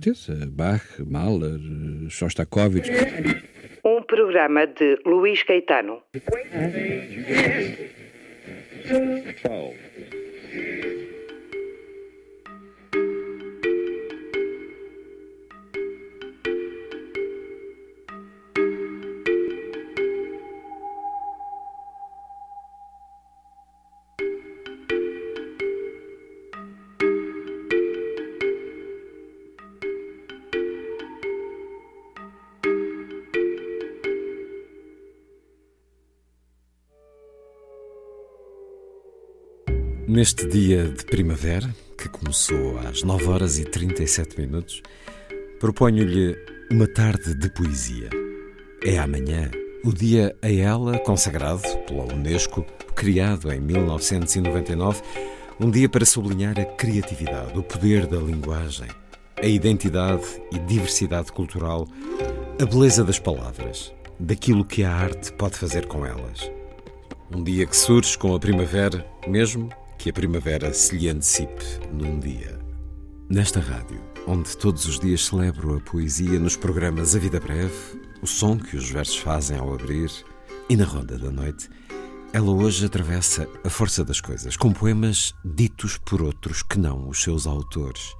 Certeza, Bach, Mahler, Shostakovich. Um programa de Luís Caetano. Neste dia de primavera, que começou às 9 horas e 37 minutos, proponho-lhe uma tarde de poesia. É amanhã o dia a ela consagrado pela Unesco, criado em 1999, um dia para sublinhar a criatividade, o poder da linguagem, a identidade e diversidade cultural, a beleza das palavras, daquilo que a arte pode fazer com elas. Um dia que surge com a primavera, mesmo que a primavera se lhe antecipe num dia. Nesta rádio, onde todos os dias celebro a poesia nos programas A Vida Breve, o som que os versos fazem ao abrir e na ronda da noite, ela hoje atravessa a força das coisas, com poemas ditos por outros que não os seus autores.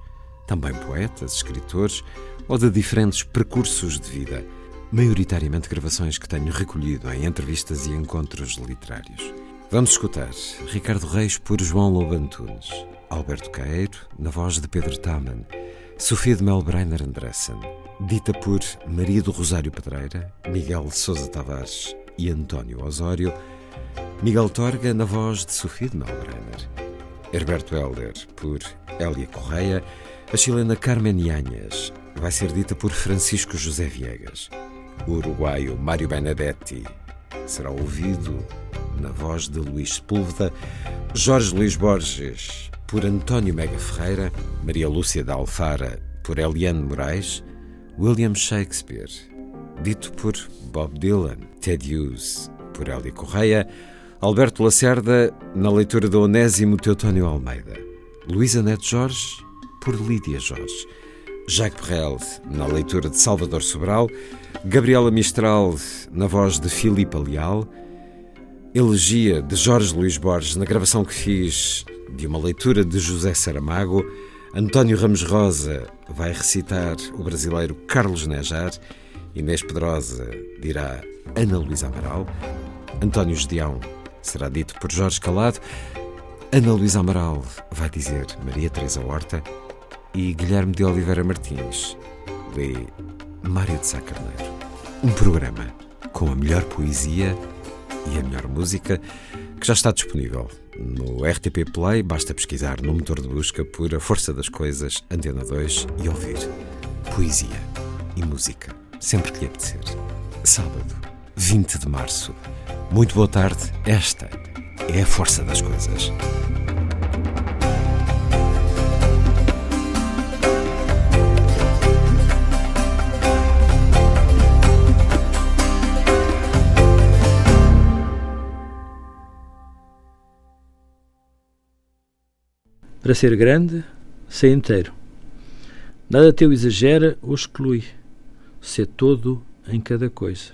Também poetas, escritores ou de diferentes percursos de vida, maioritariamente gravações que tenho recolhido em entrevistas e encontros literários. Vamos escutar Ricardo Reis por João Lobo Antunes, Alberto Caeiro, na voz de Pedro Taman, Sofia de Melbreiner Andressen, dita por Maria do Rosário Pedreira, Miguel Sousa Tavares e António Osório, Miguel Torga na voz de Sofia de Melbreiner, Herberto Helder por Hélia Correia, a chilena Carmen Yanhas vai ser dita por Francisco José Viegas, o uruguaio Mário Benedetti será ouvido na voz de Luís Sepúlveda, Jorge Luís Borges por António Mega Ferreira, Maria Lúcia da Alfara por Eliane Moraes, William Shakespeare, dito por Bob Dylan, Ted Hughes por Hélia Correia, Alberto Lacerda na leitura de Onésimo Teotónio Almeida, Luísa Neto Jorge por Lídia Jorge, Jacques Brel na leitura de Salvador Sobral, Gabriela Mistral na voz de Filipe Leal, Elegia de Jorge Luís Borges na gravação que fiz de uma leitura de José Saramago, António Ramos Rosa vai recitar o brasileiro Carlos Nejar, Inês Pedrosa dirá Ana Luísa Amaral, António Gedeão será dito por Jorge Calado, Ana Luísa Amaral vai dizer Maria Teresa Horta e Guilherme de Oliveira Martins lê Mário de Sá Carneiro. Um programa com a melhor poesia e a melhor música que já está disponível no RTP Play. Basta pesquisar no motor de busca por A Força das Coisas, Antena 2 e ouvir poesia e música sempre que lhe apetecer. Sábado, 20 de março. Muito boa tarde. Esta é a Força das Coisas. Para ser grande, sei inteiro. Nada teu exagera ou exclui. Sê todo em cada coisa.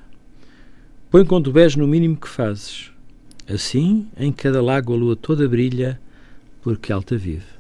Põe quando vês no mínimo que fazes. Assim, em cada lago a lua toda brilha, porque alta vive.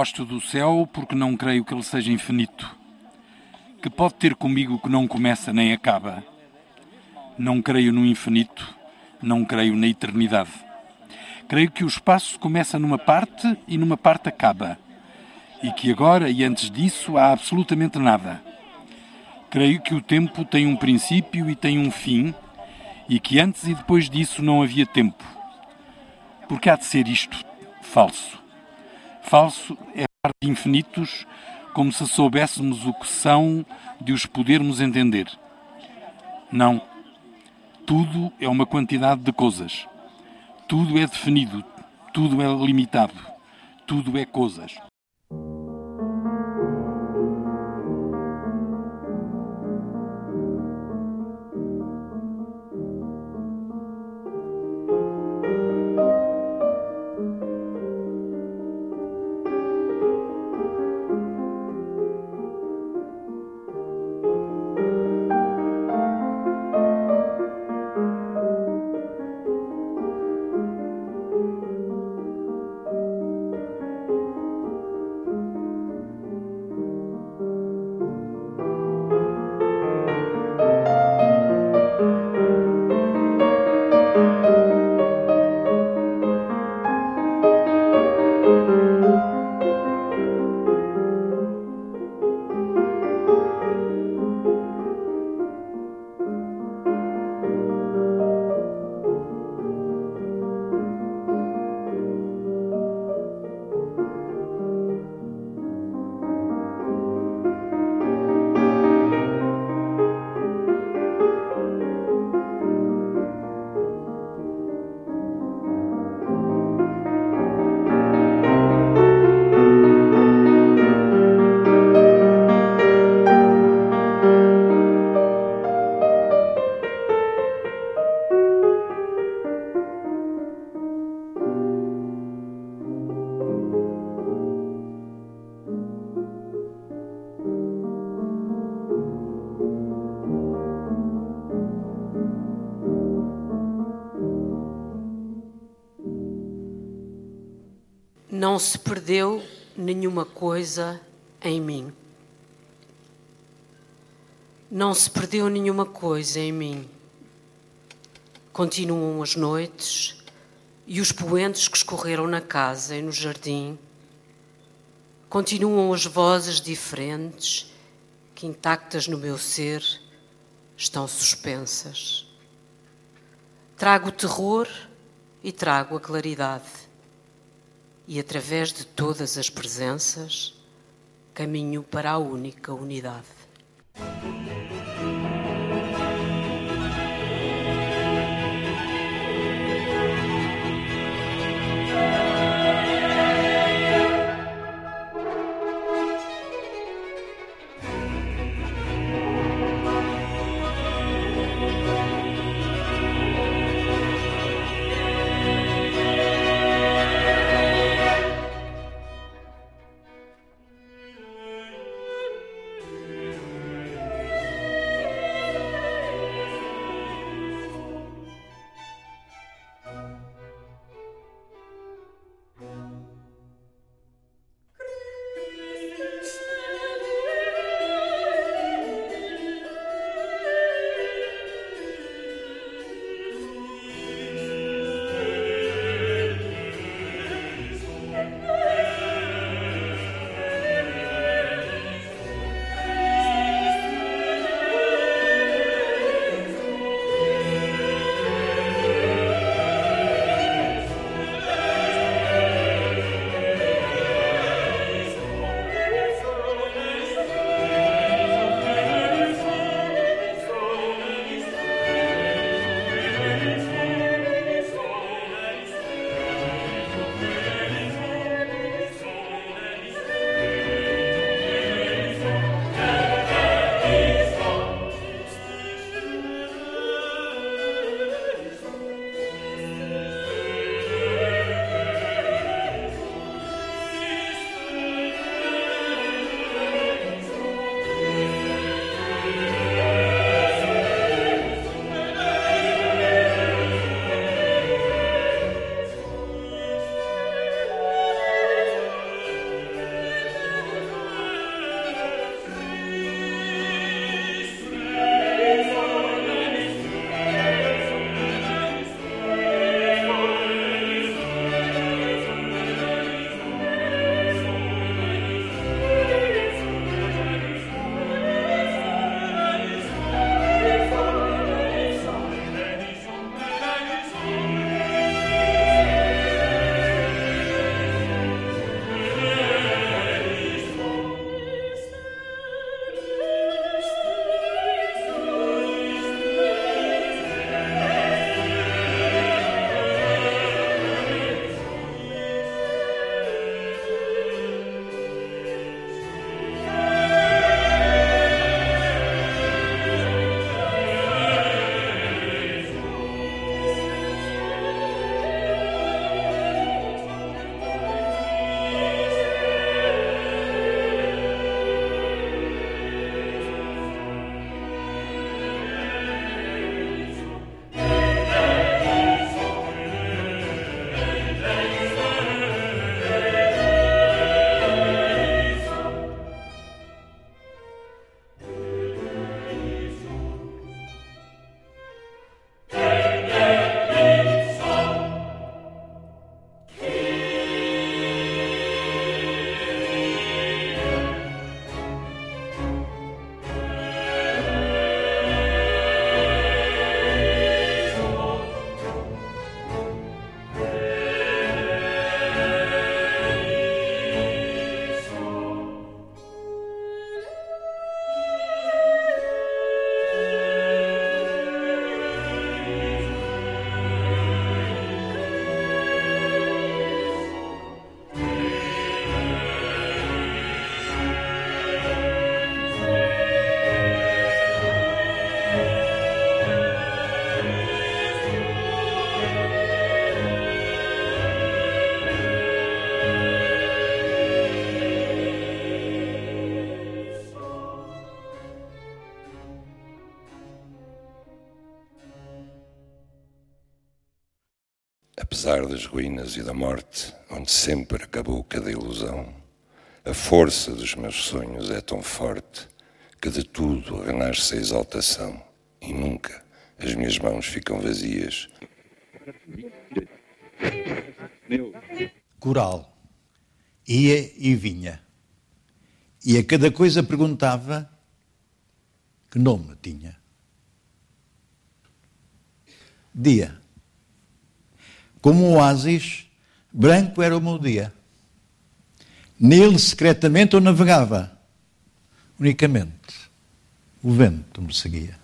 Gosto do céu porque não creio que ele seja infinito, que pode ter comigo que não começa nem acaba. Não creio no infinito, não creio na eternidade. Creio que o espaço começa numa parte e numa parte acaba, e que agora e antes disso há absolutamente nada. Creio que o tempo tem um princípio e tem um fim, e que antes e depois disso não havia tempo. Porque há de ser isto falso. Falso é par de infinitos, como se soubéssemos o que são de os podermos entender. Não. Tudo é uma quantidade de coisas. Tudo é definido, tudo é limitado, tudo é coisas. Se perdeu nenhuma coisa em mim. Não se perdeu nenhuma coisa em mim. Continuam as noites e os poentes que escorreram na casa e no jardim. Continuam as vozes diferentes que, intactas no meu ser, estão suspensas. Trago o terror e trago a claridade e através de todas as presenças caminho para a única unidade. Apesar das ruínas e da morte, onde sempre acabou cada ilusão, a força dos meus sonhos é tão forte que de tudo renasce a exaltação e nunca as minhas mãos ficam vazias. Coral. Ia e vinha. E a cada coisa perguntava que nome tinha. Dia. Como um oásis, branco era o meu dia. Nele secretamente eu navegava. Unicamente o vento me seguia.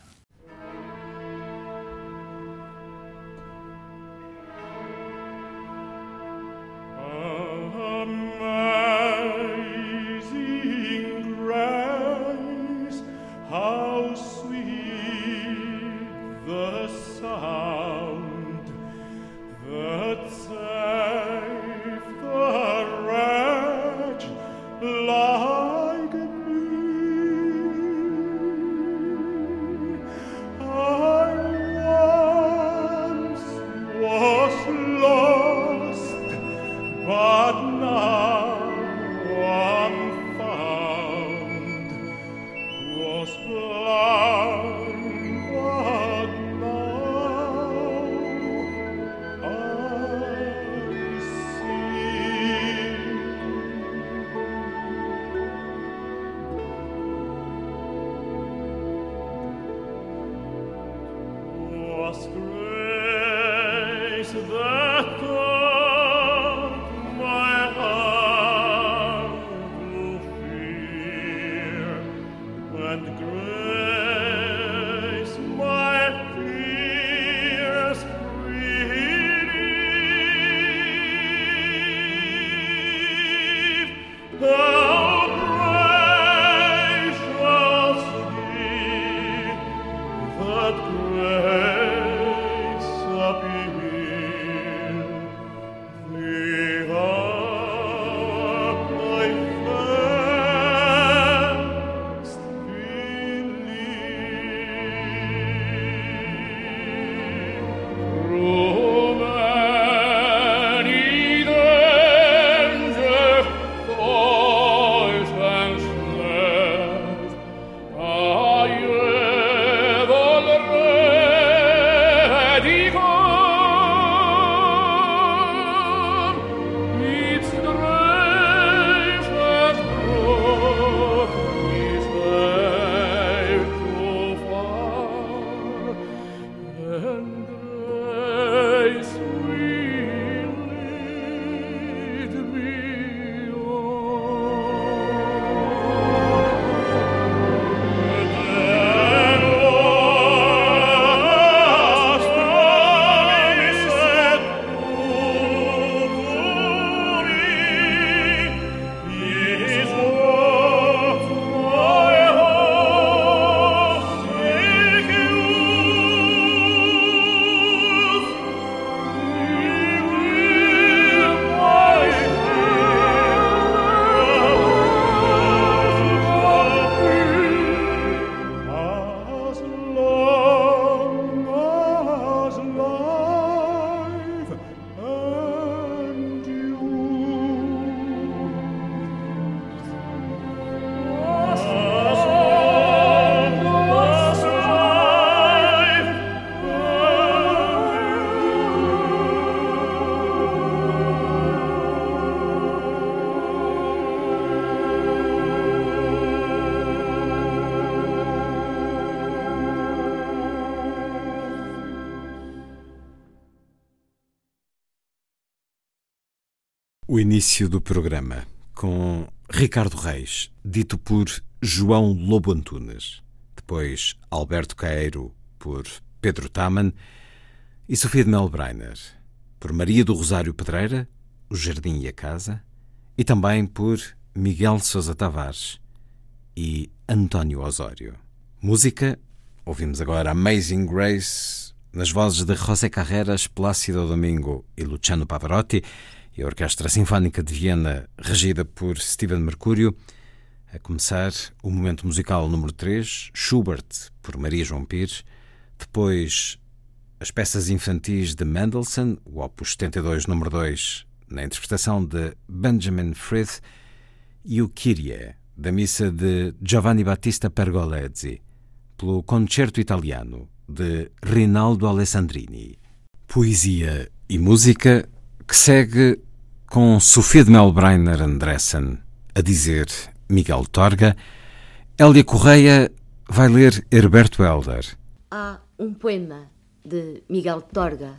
O início do programa com Ricardo Reis, dito por João Lobo Antunes, depois Alberto Caeiro por Pedro Taman e Sofia de Melbreiner por Maria do Rosário Pedreira, O Jardim e a Casa, e também por Miguel Sousa Tavares e António Osório. Música, ouvimos agora Amazing Grace nas vozes de José Carreras, Plácido Domingo e Luciano Pavarotti, e a Orquestra Sinfónica de Viena, regida por Steven Mercúrio. A começar o momento musical número 3, Schubert, por Maria João Pires. Depois, as peças infantis de Mendelssohn, o Opus 72, número 2, na interpretação de Benjamin Frith, e o Kyrie, da missa de Giovanni Battista Pergolesi, pelo Concerto Italiano, de Rinaldo Alessandrini. Poesia e música que segue com Sofia de Melbreiner Andressen a dizer Miguel Torga, Hélia Correia vai ler Herberto Helder. Há um poema de Miguel Torga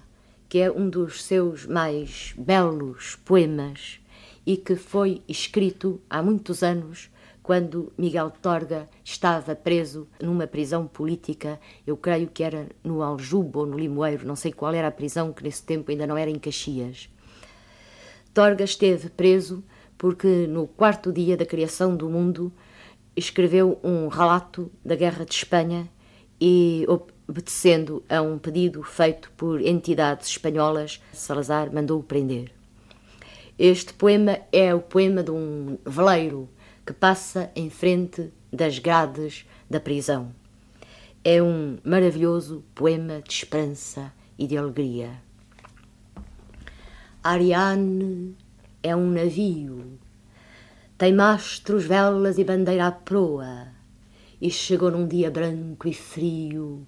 que é um dos seus mais belos poemas e que foi escrito há muitos anos quando Miguel Torga estava preso numa prisão política, eu creio que era no Aljubo ou no Limoeiro, não sei qual era a prisão, que nesse tempo ainda não era em Caxias. Torga esteve preso porque no quarto dia da criação do mundo escreveu um relato da Guerra de Espanha e, obedecendo a um pedido feito por entidades espanholas, Salazar mandou-o prender. Este poema é o poema de um veleiro que passa em frente das grades da prisão. É um maravilhoso poema de esperança e de alegria. Ariane é um navio, tem mastros, velas e bandeira à proa, e chegou num dia branco e frio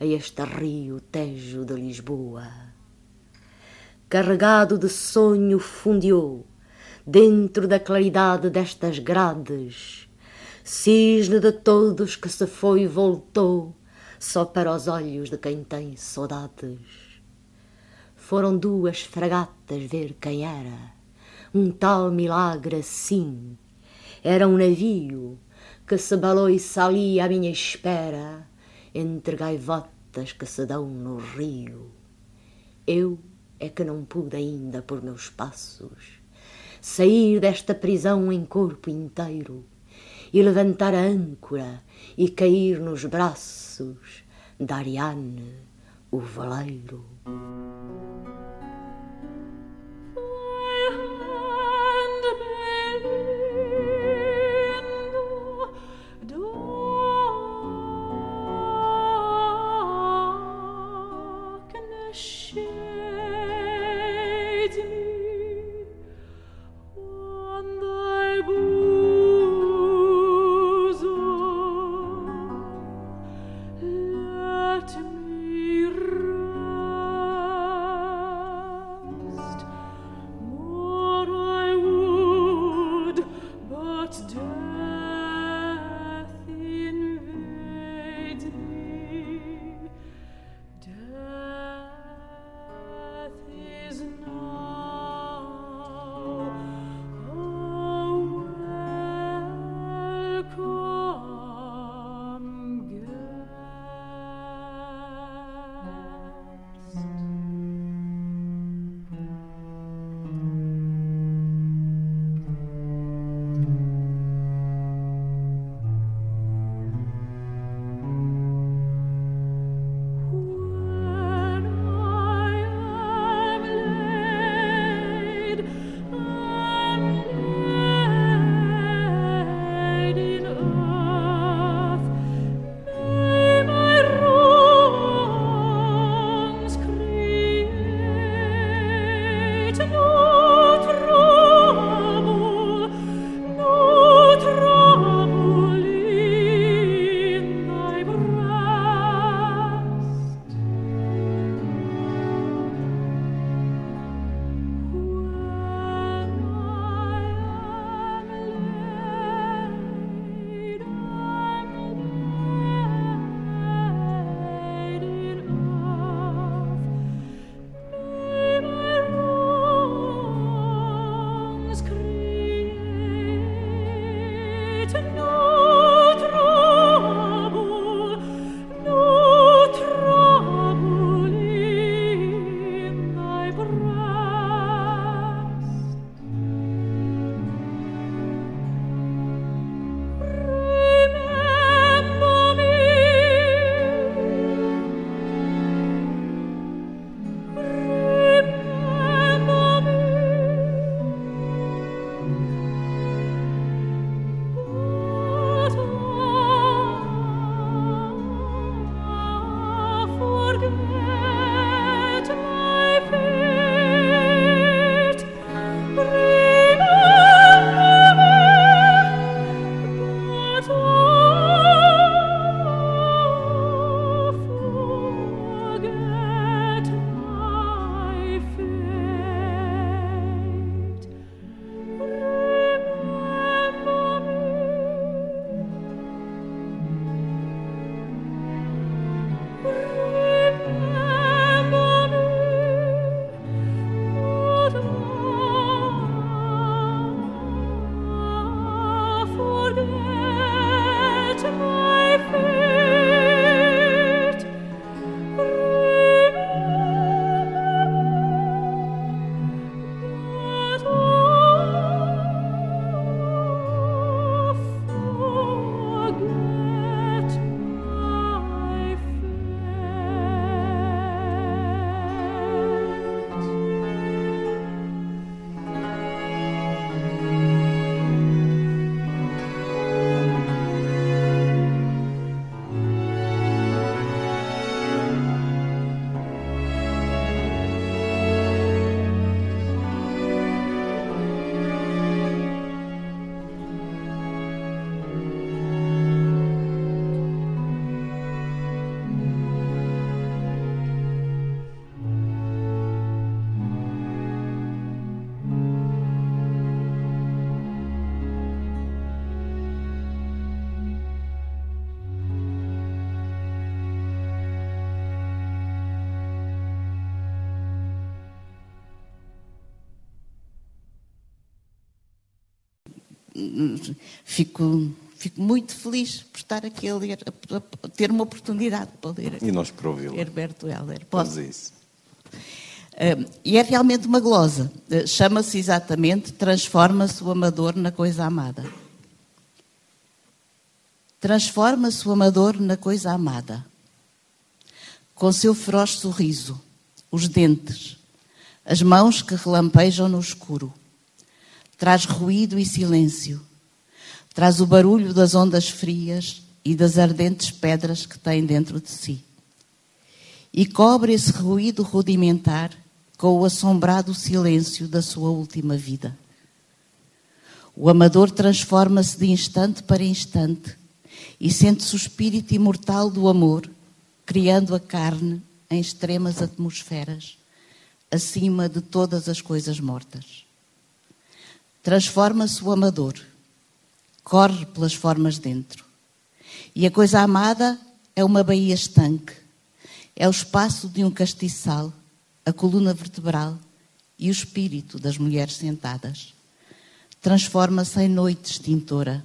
a este rio Tejo de Lisboa. Carregado de sonho fundiou dentro da claridade destas grades. Cisne de todos que se foi e voltou, só para os olhos de quem tem saudades. Foram duas fragatas ver quem era, um tal milagre assim. Era um navio que se balou e salia à minha espera, entre gaivotas que se dão no rio. Eu é que não pude ainda por meus passos sair desta prisão em corpo inteiro e levantar a âncora e cair nos braços da Ariane, o veleiro. Thank you. Fico, fico muito feliz por estar aqui a ler, a, ter uma oportunidade para ler. E nós para ouvi-lo. Herberto Helder. Posso? Isso. Uh, e é realmente uma glosa. Uh, Chama-se exatamente Transforma-se o amador na coisa amada. Transforma-se o amador na coisa amada. Com seu feroz sorriso, os dentes, as mãos que relampejam no escuro. Traz ruído e silêncio. Traz o barulho das ondas frias e das ardentes pedras que tem dentro de si. E cobre esse ruído rudimentar com o assombrado silêncio da sua última vida. O amador transforma-se de instante para instante e sente-se o espírito imortal do amor, criando a carne em extremas atmosferas acima de todas as coisas mortas. Transforma-se o amador, corre pelas formas dentro. E a coisa amada é uma baía estanque, é o espaço de um castiçal, a coluna vertebral e o espírito das mulheres sentadas. Transforma-se em noite extintora.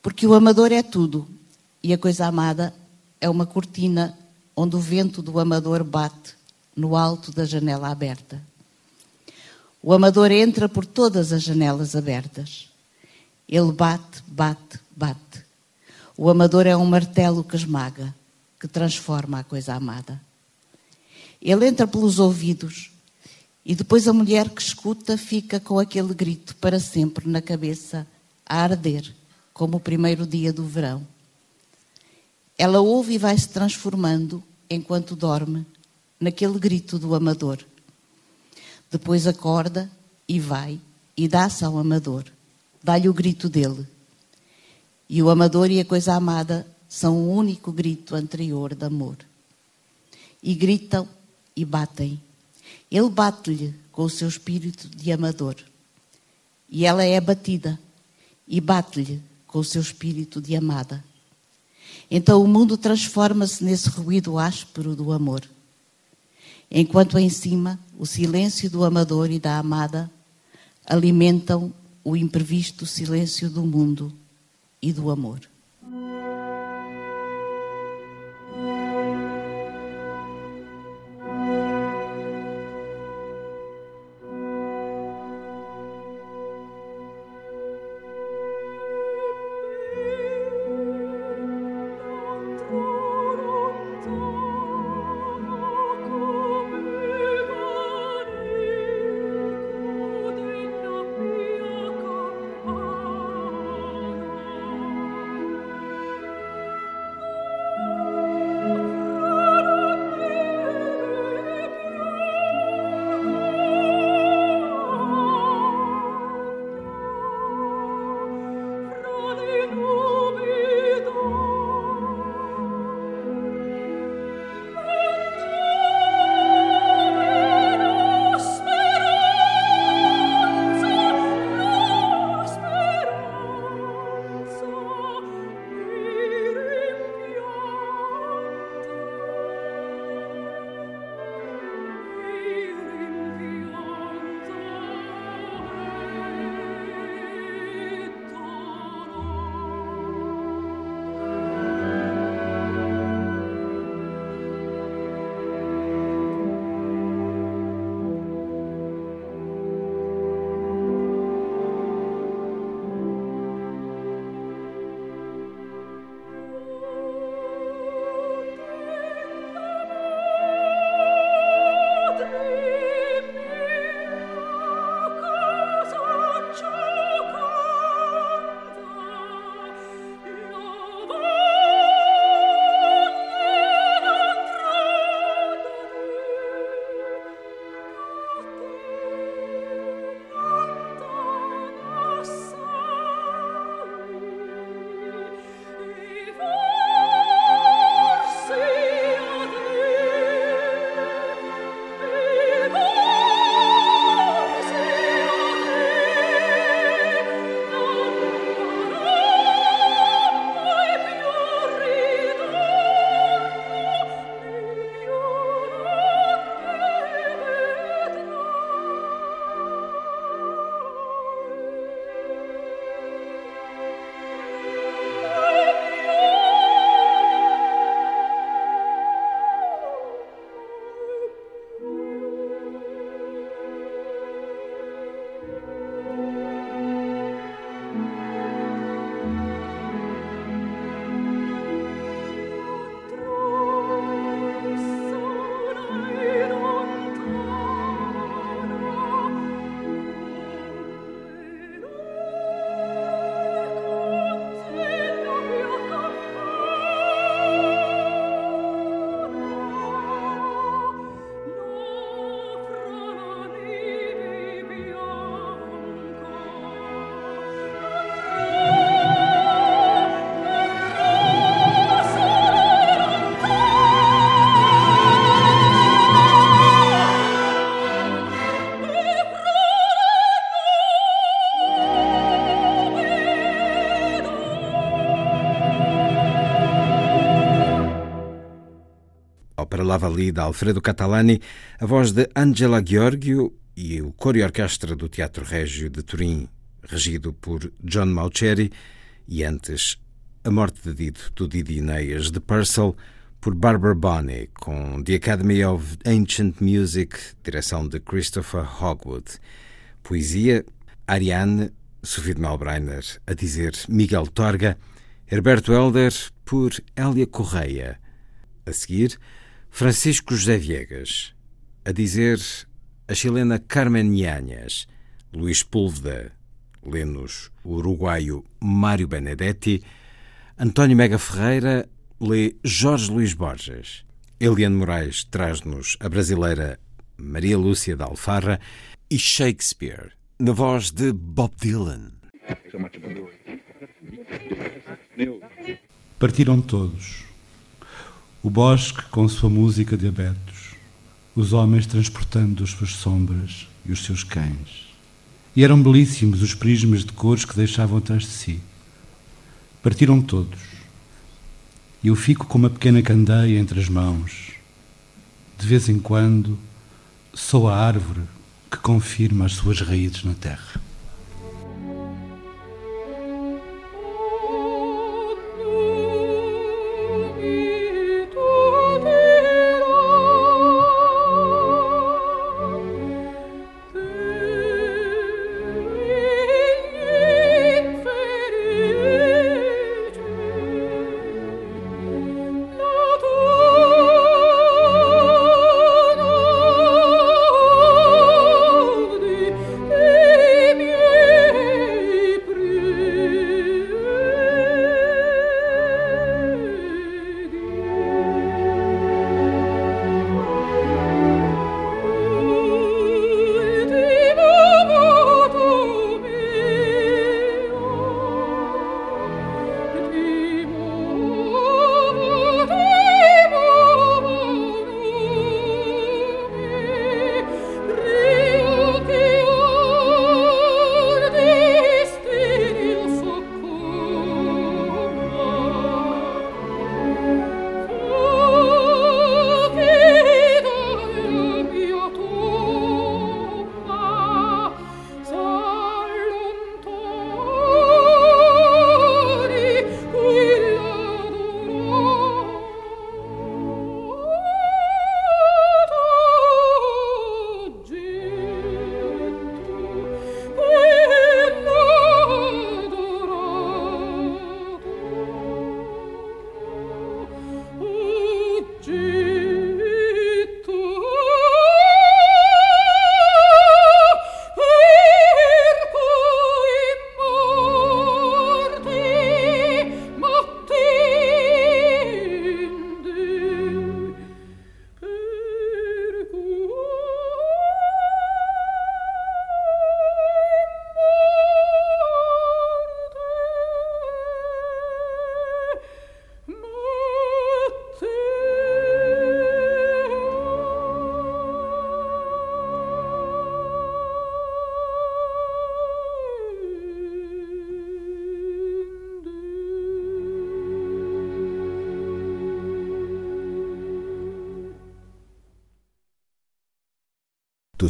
Porque o amador é tudo e a coisa amada é uma cortina onde o vento do amador bate no alto da janela aberta. O amador entra por todas as janelas abertas. Ele bate, bate, bate. O amador é um martelo que esmaga, que transforma a coisa amada. Ele entra pelos ouvidos e depois a mulher que escuta fica com aquele grito para sempre na cabeça, a arder, como o primeiro dia do verão. Ela ouve e vai se transformando enquanto dorme naquele grito do amador. Depois acorda e vai e dá-se ao amador. Dá-lhe o grito dele. E o amador e a coisa amada são o único grito anterior de amor. E gritam e batem. Ele bate-lhe com o seu espírito de amador. E ela é batida e bate-lhe com o seu espírito de amada. Então o mundo transforma-se nesse ruído áspero do amor enquanto em cima o silêncio do amador e da amada alimentam o imprevisto silêncio do mundo e do amor. Ópera Lavali de Alfredo Catalani, a voz de Angela Gheorghiu e o coro e orquestra do Teatro Régio de Turim, regido por John Mauceri, e antes A Morte de Dido, do Didi Ineias de Purcell, por Barbara Bonney, com The Academy of Ancient Music, direção de Christopher Hogwood. Poesia, Ariane, Sofia de Melbreiner, a dizer Miguel Torga, Herberto Helder, por Hélia Correia. A seguir, Francisco José Viegas, a dizer a chilena Carmen Ñañas, Luís Púlveda, lê-nos o uruguaio Mário Benedetti, António Mega Ferreira lê Jorge Luís Borges. Eliane Moraes traz-nos a brasileira Maria Lúcia da Alfarra e Shakespeare, na voz de Bob Dylan. Partiram todos. O bosque com sua música de abetos, os homens transportando as suas sombras e os seus cães. E eram belíssimos os prismas de cores que deixavam atrás de si. Partiram todos. E eu fico com uma pequena candeia entre as mãos. De vez em quando, sou a árvore que confirma as suas raízes na terra.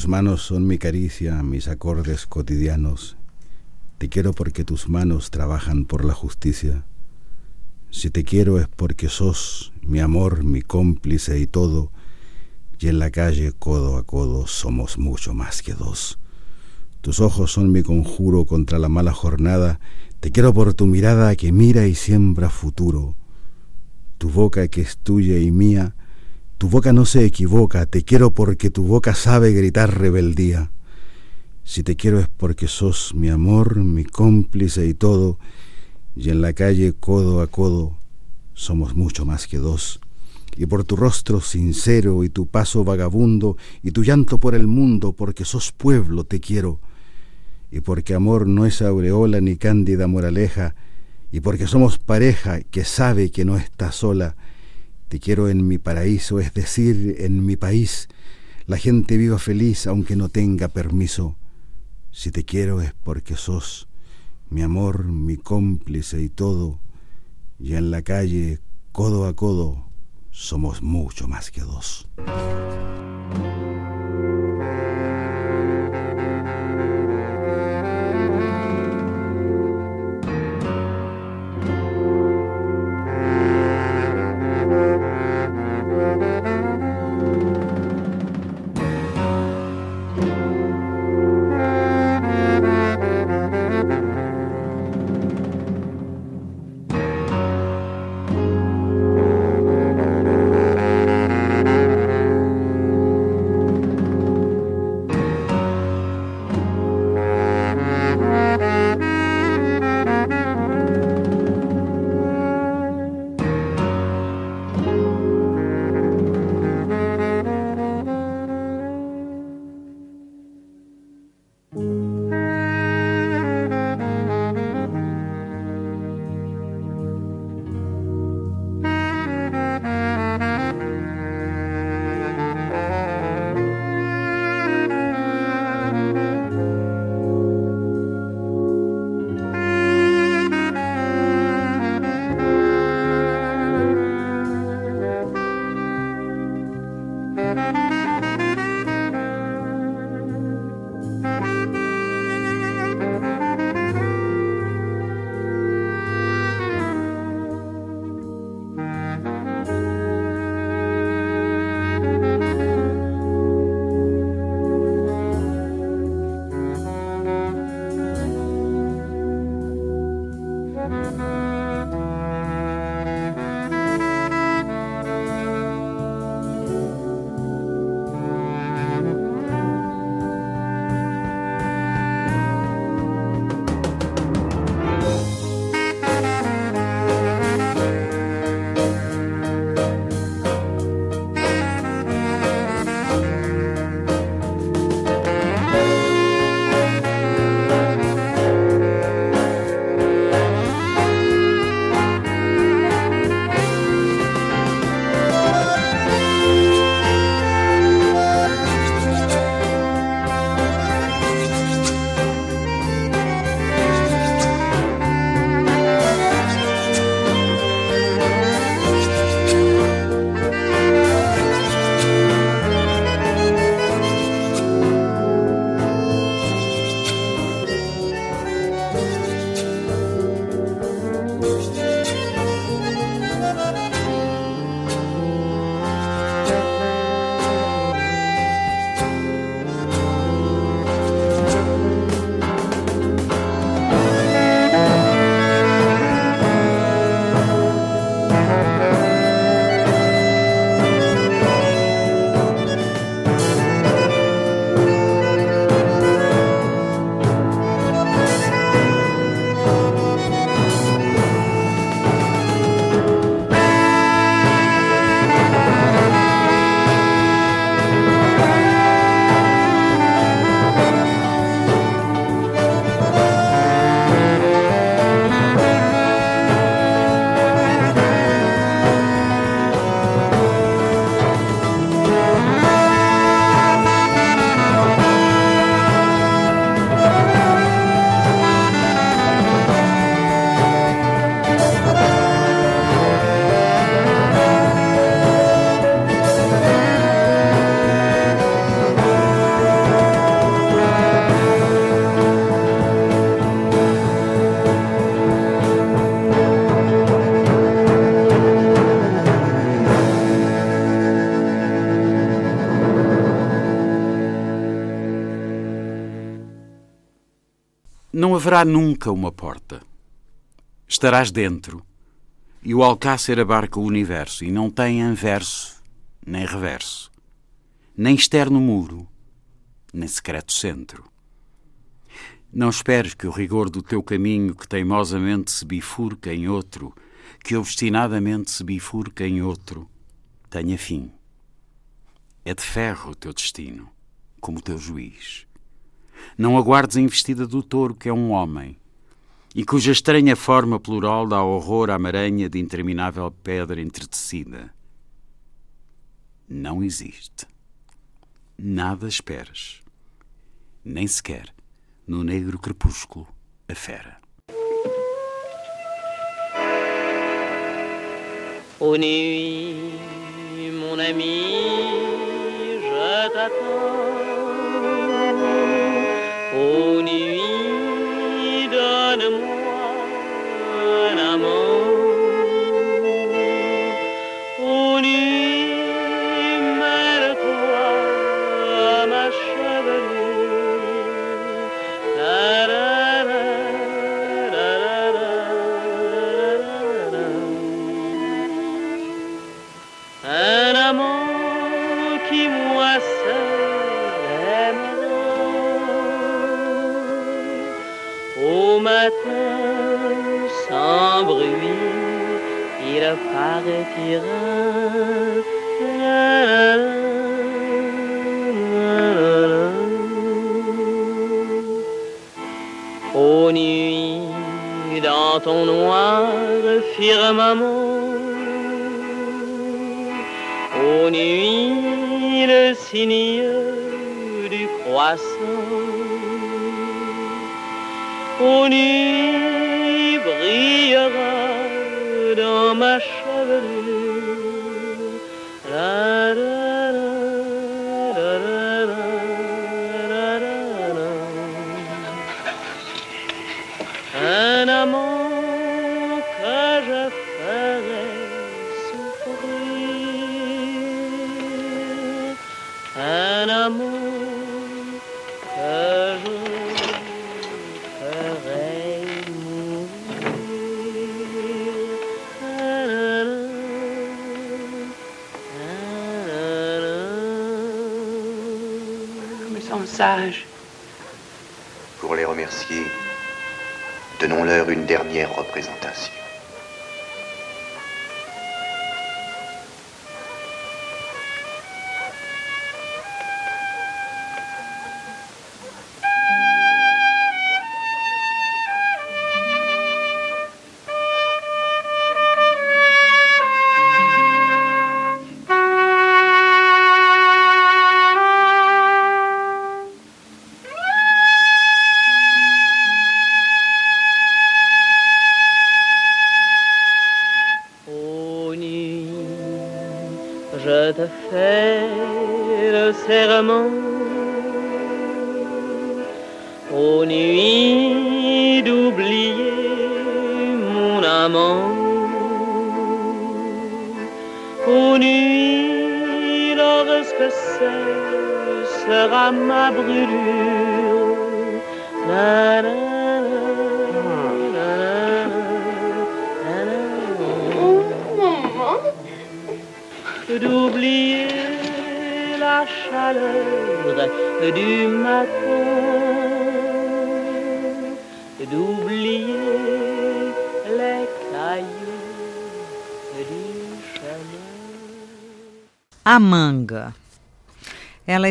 Tus manos son mi caricia, mis acordes cotidianos. Te quiero porque tus manos trabajan por la justicia. Si te quiero es porque sos mi amor, mi cómplice y todo, y en la calle codo a codo somos mucho más que dos. Tus ojos son mi conjuro contra la mala jornada, te quiero por tu mirada que mira y siembra futuro. Tu boca que es tuya y mía, tu boca no se equivoca, te quiero porque tu boca sabe gritar rebeldía. Si te quiero es porque sos mi amor, mi cómplice y todo, y en la calle codo a codo somos mucho más que dos. Y por tu rostro sincero y tu paso vagabundo y tu llanto por el mundo, porque sos pueblo, te quiero. Y porque amor no es aureola ni cándida moraleja, y porque somos pareja que sabe que no está sola, te quiero en mi paraíso, es decir, en mi país. La gente viva feliz aunque no tenga permiso. Si te quiero es porque sos mi amor, mi cómplice y todo. Y en la calle, codo a codo, somos mucho más que dos. Não haverá nunca uma porta. Estarás dentro e o alcácer abarca o universo e não tem anverso nem reverso, nem externo muro, nem secreto centro. Não esperes que o rigor do teu caminho que teimosamente se bifurca em outro, que obstinadamente se bifurca em outro, tenha fim. É de ferro o teu destino, como o teu juiz. Não aguardes a investida do touro, que é um homem, e cuja estranha forma plural dá horror à maranha de interminável pedra entretecida. Não existe. Nada esperas. Nem sequer, no negro crepúsculo, a fera. Aux nuits mon ami, je t'attends. Oh. Ô nuit, dans ton noir firmament, Ô nuit, le signe du croissant. Ô nuit, brillera dans ma chevelure. Un amour que je ferai mourir. me semble sage. Pour les remercier, donnons-leur une dernière représentation.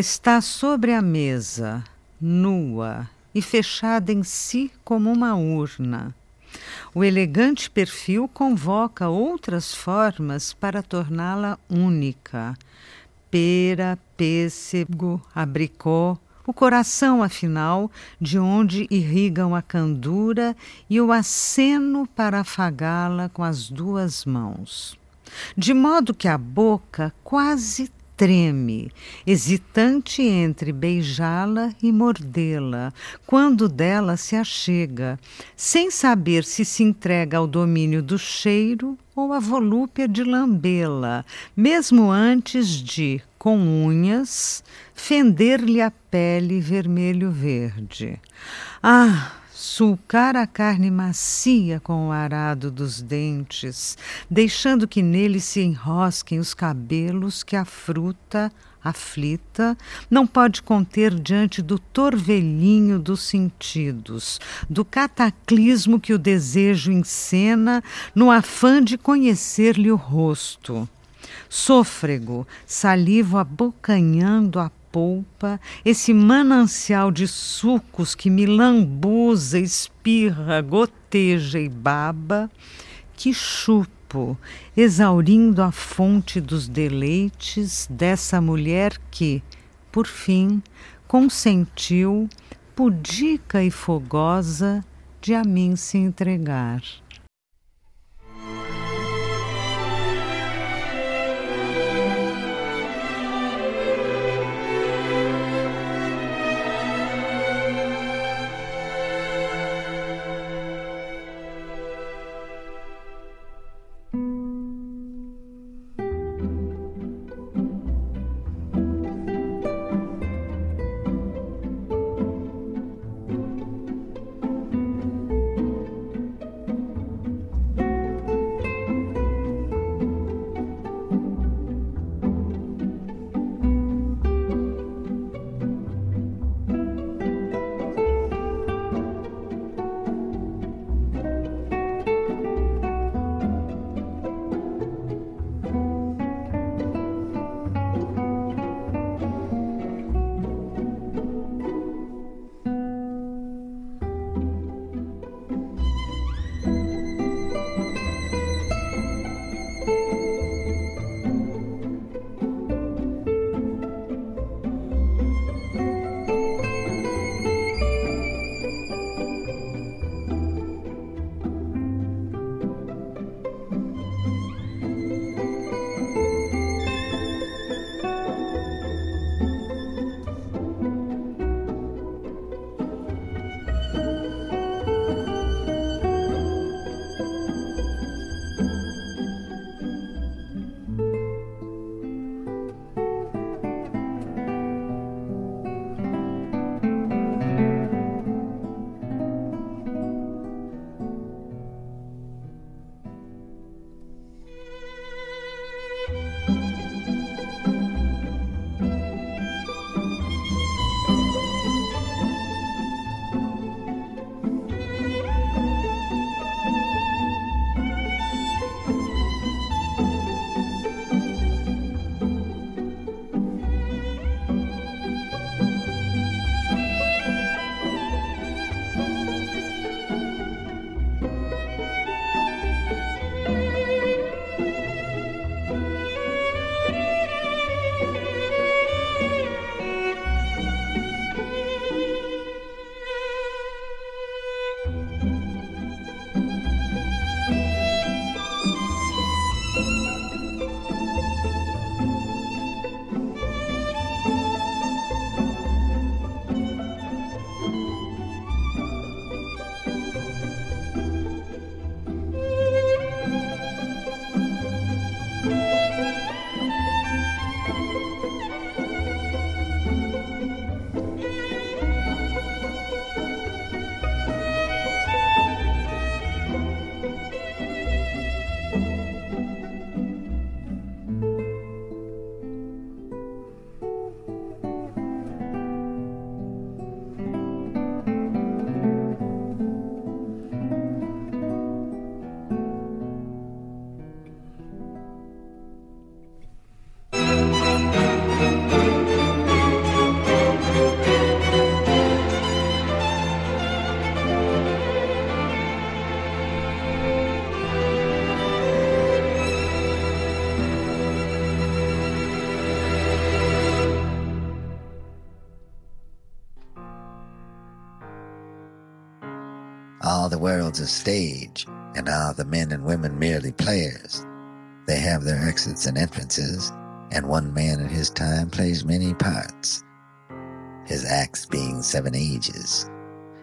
Está sobre a mesa, nua e fechada em si como uma urna. O elegante perfil convoca outras formas para torná-la única. Pera, pêssego, abricó, o coração, afinal, de onde irrigam a candura e o aceno para afagá-la com as duas mãos. De modo que a boca quase treme, hesitante entre beijá-la e mordê-la, quando dela se achega, sem saber se se entrega ao domínio do cheiro ou à volúpia de lambê-la, mesmo antes de, com unhas, fender-lhe a pele vermelho-verde. Ah! Sulcar a carne macia com o arado dos dentes, deixando que nele se enrosquem os cabelos que a fruta, aflita, não pode conter diante do torvelinho dos sentidos, do cataclismo que o desejo encena no afã de conhecer-lhe o rosto. Sôfrego, salivo abocanhando a polpa, esse manancial de sucos que me lambuza, espirra, goteja e baba, que chupo, exaurindo a fonte dos deleites dessa mulher que, por fim, consentiu, pudica e fogosa, de a mim se entregar. World's a stage, and all the men and women merely players. They have their exits and entrances, and one man at his time plays many parts. His acts being seven ages.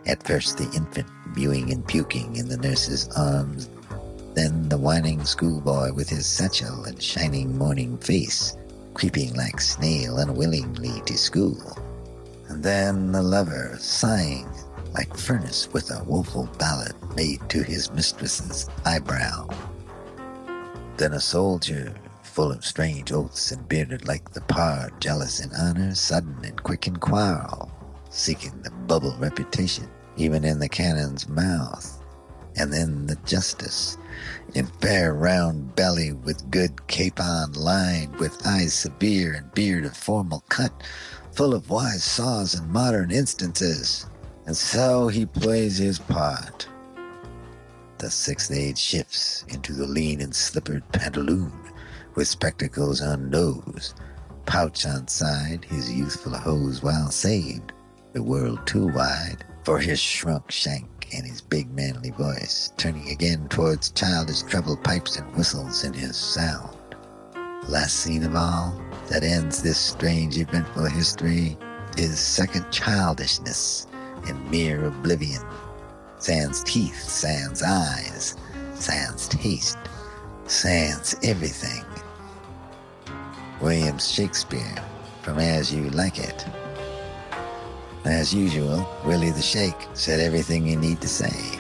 At first the infant mewing and puking in the nurse's arms, then the whining schoolboy with his satchel and shining morning face, creeping like snail unwillingly to school. And then the lover sighing like furnace with a woeful ballad made to his mistress's eyebrow. Then a soldier, full of strange oaths and bearded like the pard, jealous in honor, sudden and quick in quarrel, seeking the bubble reputation even in the cannon's mouth. And then the justice, in fair round belly with good capon lined, with eyes severe and beard of formal cut, full of wise saws and modern instances. And so he plays his part. The sixth age shifts into the lean and slippered pantaloon, with spectacles on nose, pouch on side, his youthful hose well saved, the world too wide for his shrunk shank and his big manly voice, turning again towards childish treble pipes and whistles in his sound. Last scene of all, that ends this strange eventful history, is second childishness in mere oblivion. Sans teeth, sans eyes, sans taste, sans everything. William Shakespeare, from As You Like It. As usual, Willie the Shake said everything you need to say.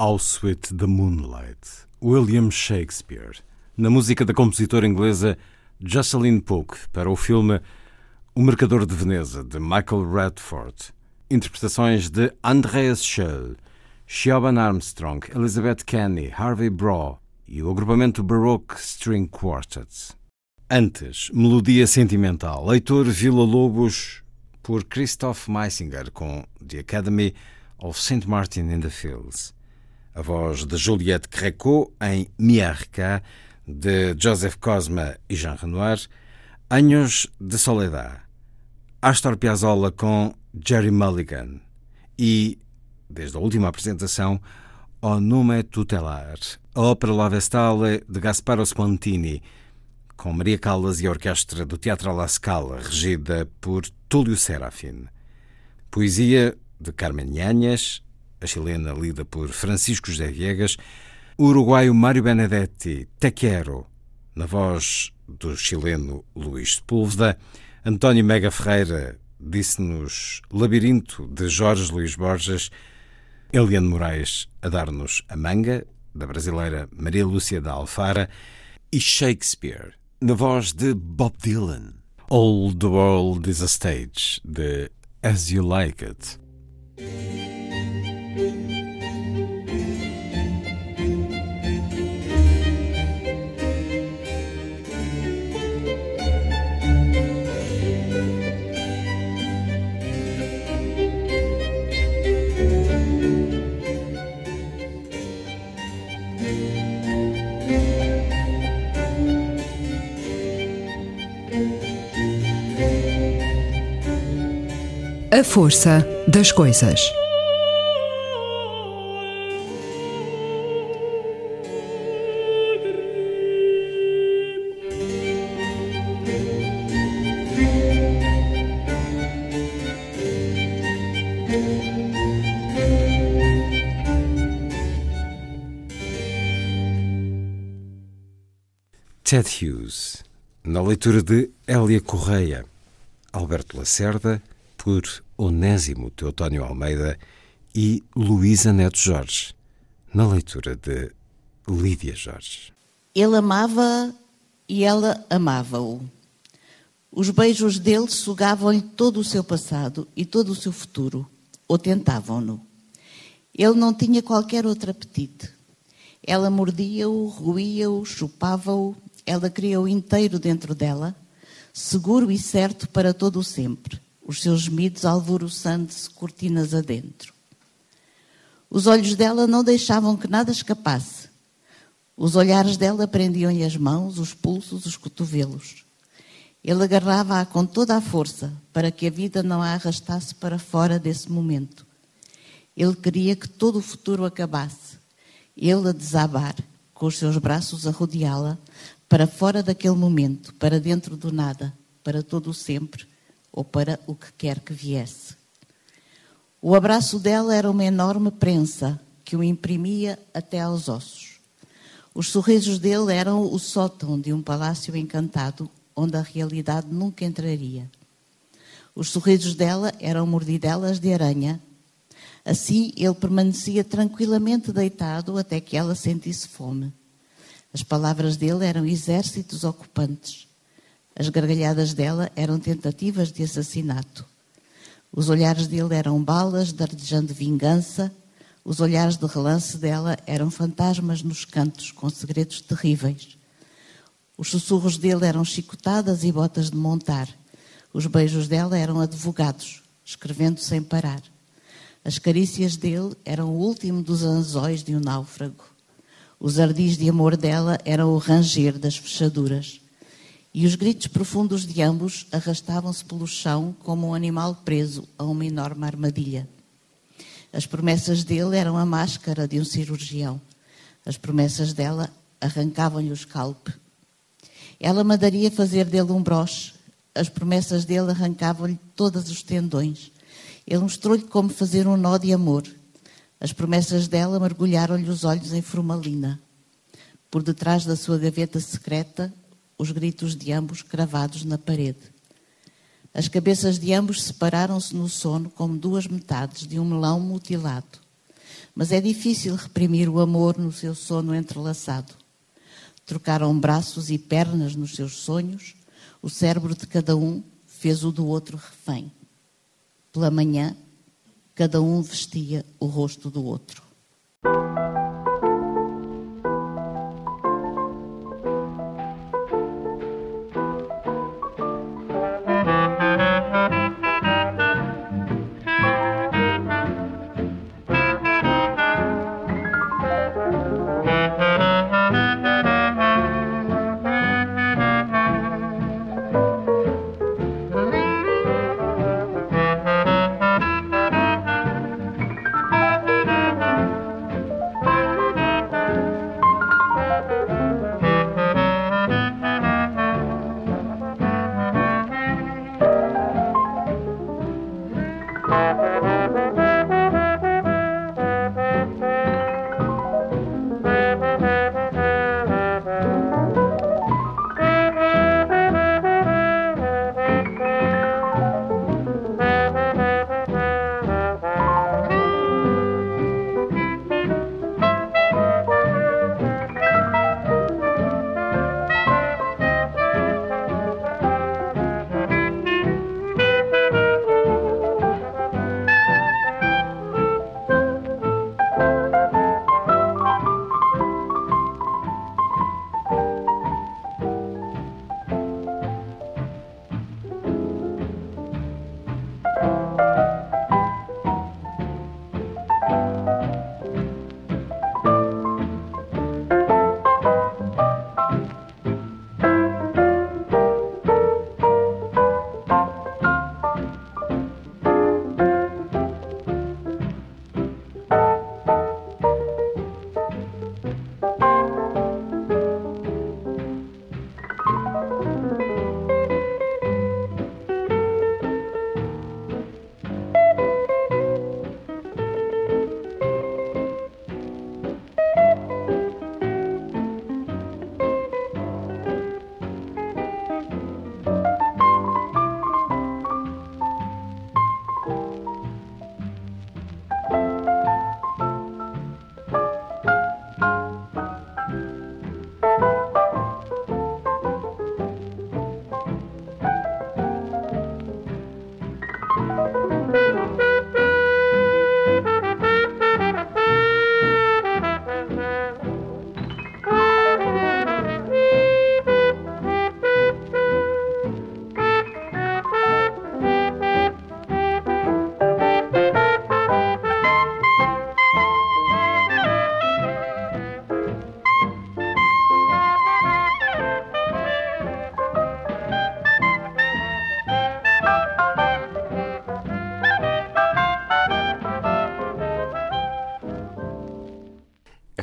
How Sweet the Moonlight, William Shakespeare, na música da compositora inglesa Jocelyn Polk para o filme O Mercador de Veneza, de Michael Radford. Interpretações de Andreas Schell, Siobhan Armstrong, Elizabeth Kenny, Harvey Braw e o agrupamento Baroque String Quartet. Antes, Melodia Sentimental, Leitor Vila Lobos, por Christoph Meisinger, com The Academy of St. Martin in the Fields. A voz de Juliette Greco em Miarca, de Joseph Cosma e Jean Renoir. Anos de Soledad. Astor Piazzolla com Jerry Mulligan. E, desde a última apresentação, O Nome Tutelar, a ópera La Vestale de Gasparo Spontini, com Maria Callas e a orquestra do Teatro La Scala, regida por Túlio Serafim. Poesia de Carmen Yanhas, a chilena lida por Francisco José Viegas, o uruguaio Mário Benedetti, Te Quero, na voz do chileno Luís Sepúlveda, António Mega Ferreira disse-nos Labirinto de Jorge Luís Borges, Eliane Moraes a dar-nos A Manga, da brasileira Maria Lúcia da Alfara, e Shakespeare, na voz de Bob Dylan. All the World is a Stage, de As You Like It. A força das coisas. Ted Hughes, na leitura de Hélia Correia, Alberto Lacerda, por Onésimo Teotónio Almeida e Luísa Neto Jorge, na leitura de Lídia Jorge. Ele amava e ela amava-o. Os beijos dele sugavam-lhe todo o seu passado e todo o seu futuro, ou tentavam-no. Ele não tinha qualquer outro apetite. Ela mordia-o, roía-o, chupava-o, ela queria-o inteiro dentro dela, seguro e certo para todo o sempre, os seus gemidos alvoroçando-se cortinas adentro. Os olhos dela não deixavam que nada escapasse. Os olhares dela prendiam-lhe as mãos, os pulsos, os cotovelos. Ele agarrava-a com toda a força para que a vida não a arrastasse para fora desse momento. Ele queria que todo o futuro acabasse. Ele a desabar, com os seus braços a rodeá-la, para fora daquele momento, para dentro do nada, para todo o sempre, ou para o que quer que viesse. O abraço dela era uma enorme prensa que o imprimia até aos ossos. Os sorrisos dele eram o sótão de um palácio encantado onde a realidade nunca entraria. Os sorrisos dela eram mordidelas de aranha. Assim ele permanecia tranquilamente deitado até que ela sentisse fome. As palavras dele eram exércitos ocupantes. As gargalhadas dela eram tentativas de assassinato. Os olhares dele eram balas dardejando vingança. Os olhares de relance dela eram fantasmas nos cantos com segredos terríveis. Os sussurros dele eram chicotadas e botas de montar. Os beijos dela eram advogados, escrevendo sem parar. As carícias dele eram o último dos anzóis de um náufrago. Os ardis de amor dela eram o ranger das fechaduras. E os gritos profundos de ambos arrastavam-se pelo chão como um animal preso a uma enorme armadilha. As promessas dele eram a máscara de um cirurgião. As promessas dela arrancavam-lhe o scalp. Ela mandaria fazer dele um broche. As promessas dele arrancavam-lhe todos os tendões. Ele mostrou-lhe como fazer um nó de amor. As promessas dela mergulharam-lhe os olhos em formalina. Por detrás da sua gaveta secreta, os gritos de ambos cravados na parede. As cabeças de ambos separaram-se no sono como duas metades de um melão mutilado. Mas é difícil reprimir o amor no seu sono entrelaçado. Trocaram braços e pernas nos seus sonhos, o cérebro de cada um fez o do outro refém. Pela manhã, cada um vestia o rosto do outro.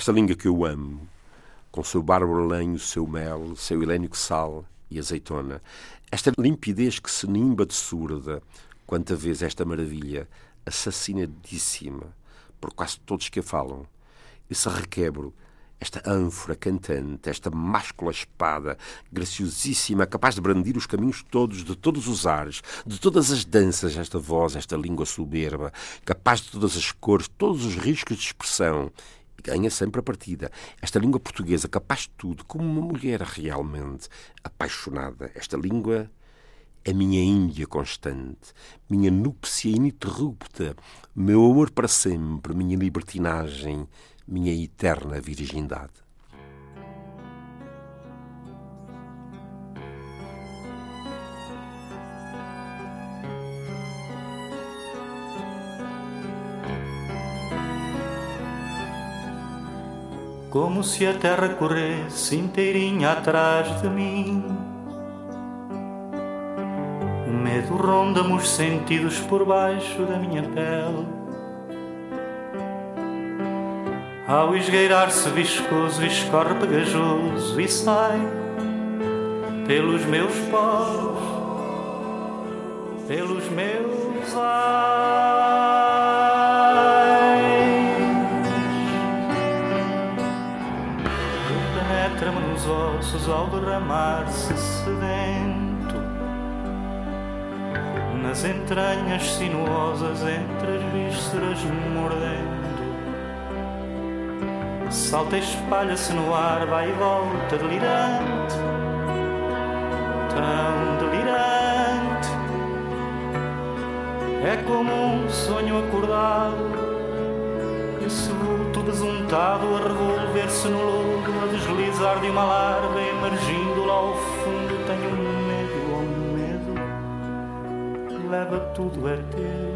Esta língua que eu amo, com seu bárbaro lenho, seu mel, seu helénico sal e azeitona, esta limpidez que se nimba de surda, quanta vez esta maravilha assassinadíssima por quase todos que a falam, esse requebro, esta ânfora cantante, esta máscula espada, graciosíssima, capaz de brandir os caminhos todos, de todos os ares, de todas as danças, esta voz, esta língua soberba, capaz de todas as cores, todos os riscos de expressão, ganha sempre a partida. Esta língua portuguesa, capaz de tudo, como uma mulher realmente apaixonada. Esta língua é minha Índia constante, minha núpcia ininterrupta, meu amor para sempre, minha libertinagem, minha eterna virgindade. Como se a terra corresse inteirinha atrás de mim. O medo ronda-me os sentidos por baixo da minha pele. Ao esgueirar-se viscoso, escorre pegajoso e sai pelos meus poros, pelos meus ais. Ossos ao derramar-se sedento nas entranhas sinuosas entre as vísceras mordendo. Salta e espalha-se no ar, vai e volta delirante, tão delirante. É como um sonho acordado esse vulto besuntado a revolver-se no lodo, a deslizar de uma larva, emergindo lá ao fundo. Tenho medo, oh medo, leva tudo é teu,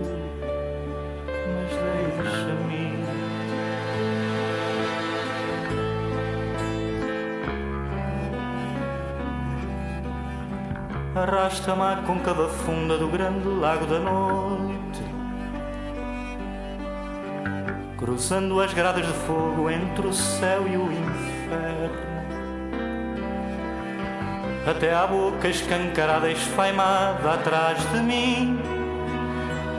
mas deixa-me. Arrasta-me à côncava funda do grande lago da noite cruzando as grades de fogo entre o céu e o inferno. Até à boca escancarada, esfaimada atrás de mim,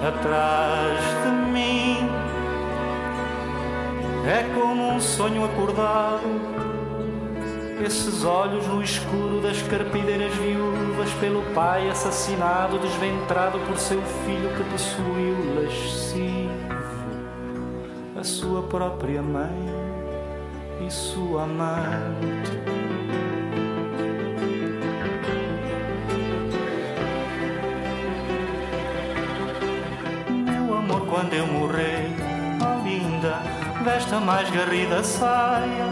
atrás de mim. É como um sonho acordado. Esses olhos no escuro das carpideiras viúvas pelo pai assassinado, desventrado por seu filho que possuiu lascivo a sua própria mãe e sua amante. Meu amor, quando eu morrer, oh linda, veste a mais garrida saia.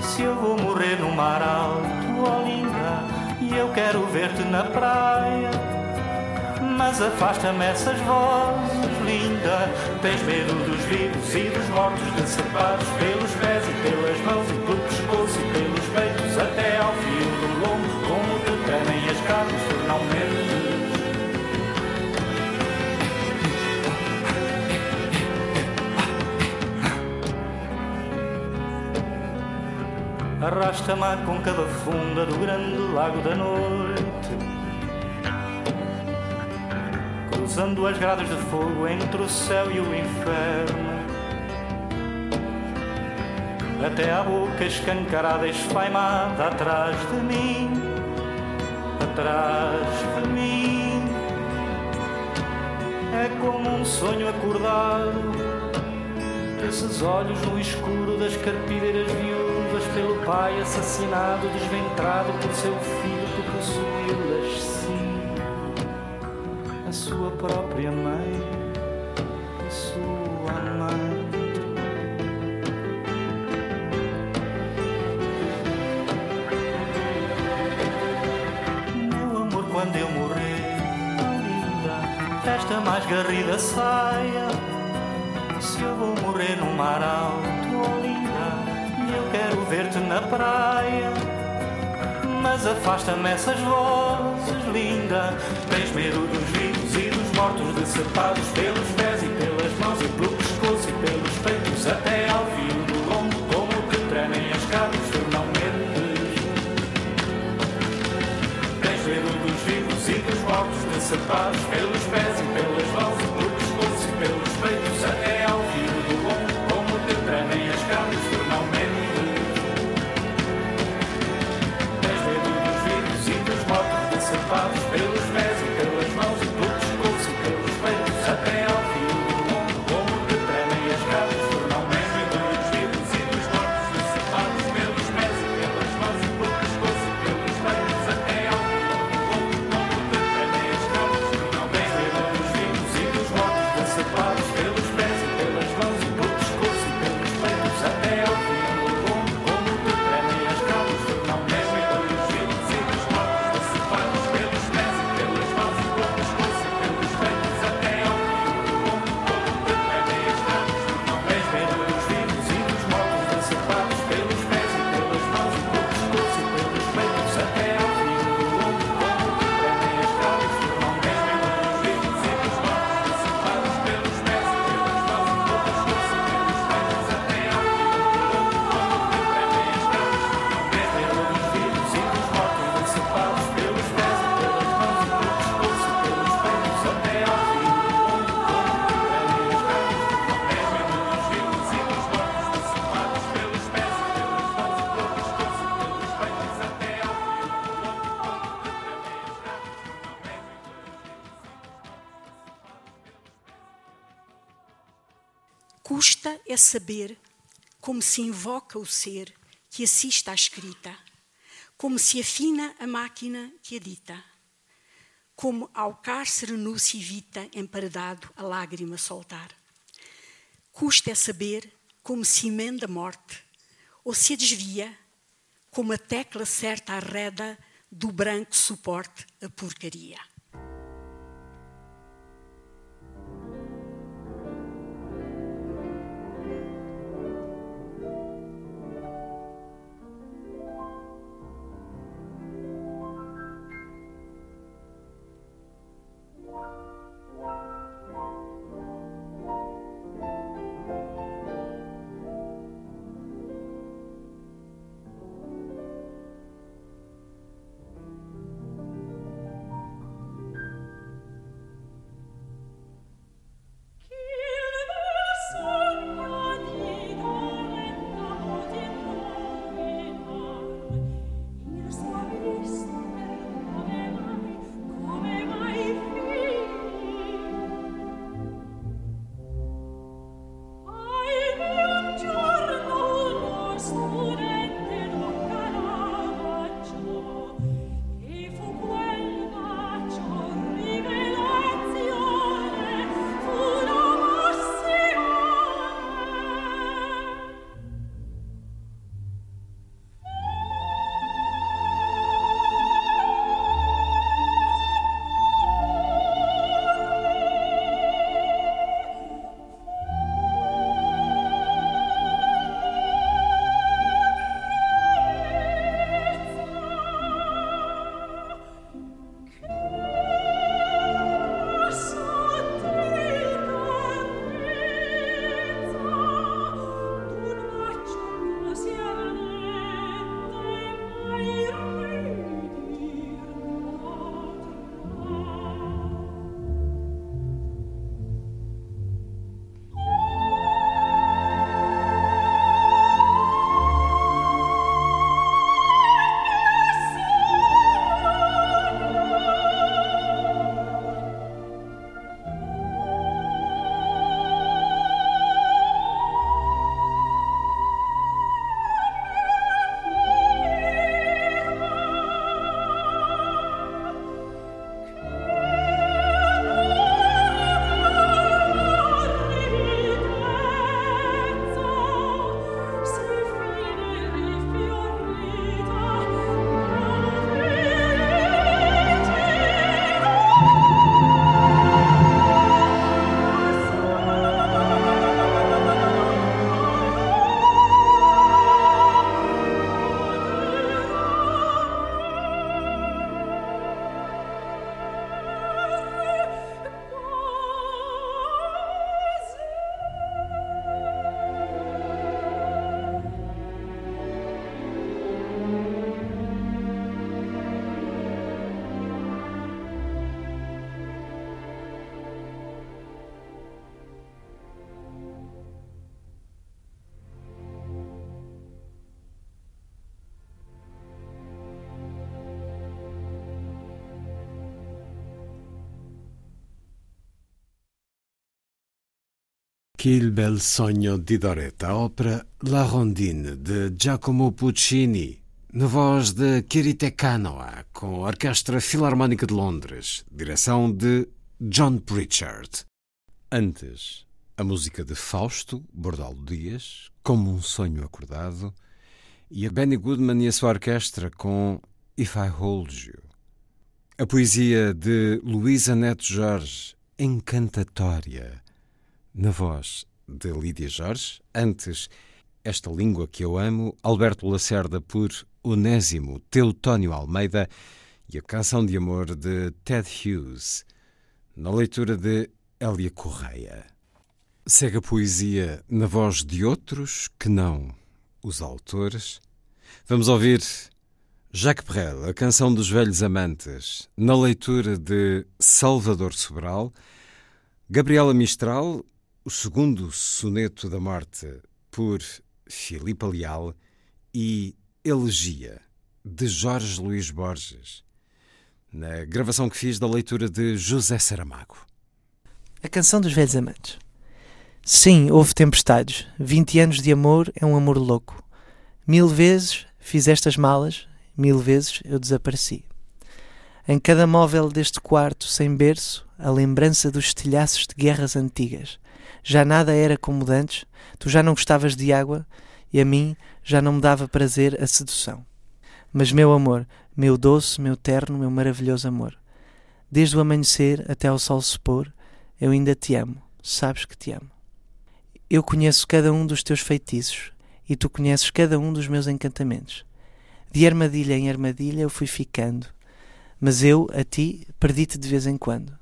Se eu vou morrer no mar alto, oh linda, e eu quero ver-te na praia. Mas afasta-me essas vozes, linda. Tens medo dos vivos e dos mortos, decepados pelos pés e pelas mãos e pelo pescoço e pelos peitos, até ao fio do lombo, como te tremem as carnes, não mentes. Arrasta-me à côncava funda do grande lago da noite cruzando as grades de fogo entre o céu e o inferno. Até a boca escancarada, esfaimada atrás de mim, atrás de mim. É como um sonho acordado, esses olhos no escuro das carpideiras viúvas pelo pai assassinado, desventrado por seu filho sua própria mãe e sua amante. Meu amor, quando eu morrer, oh linda, festa mais garrida saia. Se eu vou morrer no mar alto, oh linda, e eu quero ver-te na praia. Mas afasta-me essas vozes, linda. Tens medo dos dos mortos, decepados pelos pés e pelas mãos e pelo pescoço e pelos peitos, até ao fio do lombo, como que tremem as carnes, mentes. Tens medo dos vivos e dos mortos, decepados pelos pés e pelas mãos e pelo pescoço e pelos peitos, até ao fio do lombo, como que tremem as carnes, mentes. Tens medo dos vivos e dos mortos, decepados saber como se invoca o ser que assiste à escrita, como se afina a máquina que edita, como ao cárcere nu se evita emparedado a lágrima soltar. Custa é saber como se emenda a morte, ou se a desvia, como a tecla certa arreda do branco suporte a porcaria. Quel bel sogno di Doretta, ópera La Rondine de Giacomo Puccini, na voz de Kirite Kanoa, com a Orquestra Filarmónica de Londres, direção de John Pritchard. Antes, a música de Fausto, Bordalo Dias, Como um Sonho Acordado, e a Benny Goodman e a sua orquestra com If I Hold You. A poesia de Luísa Neto Jorge, encantatória, na voz de Lídia Jorge, antes Esta Língua que Eu Amo, Alberto Lacerda por Onésimo Teutónio Almeida e a canção de amor de Ted Hughes, na leitura de Hélia Correia. Segue a poesia na voz de outros que não os autores. Vamos ouvir Jacques Brel, a canção dos velhos amantes, na leitura de Salvador Sobral, Gabriela Mistral, o segundo soneto da morte por Filipe Leal e Elegia de Jorge Luís Borges, na gravação que fiz da leitura de José Saramago. A canção dos velhos amantes. Sim, houve tempestades. Vinte anos de amor é um amor louco. Mil vezes fiz estas malas, mil vezes eu desapareci. Em cada móvel deste quarto sem berço, a lembrança dos estilhaços de guerras antigas. Já nada era como dantes, tu já não gostavas de água e a mim já não me dava prazer a sedução. Mas meu amor, meu doce, meu terno, meu maravilhoso amor, desde o amanhecer até ao sol se pôr, eu ainda te amo, sabes que te amo. Eu conheço cada um dos teus feitiços e tu conheces cada um dos meus encantamentos. De armadilha em armadilha eu fui ficando, mas eu, a ti, perdi-te de vez em quando.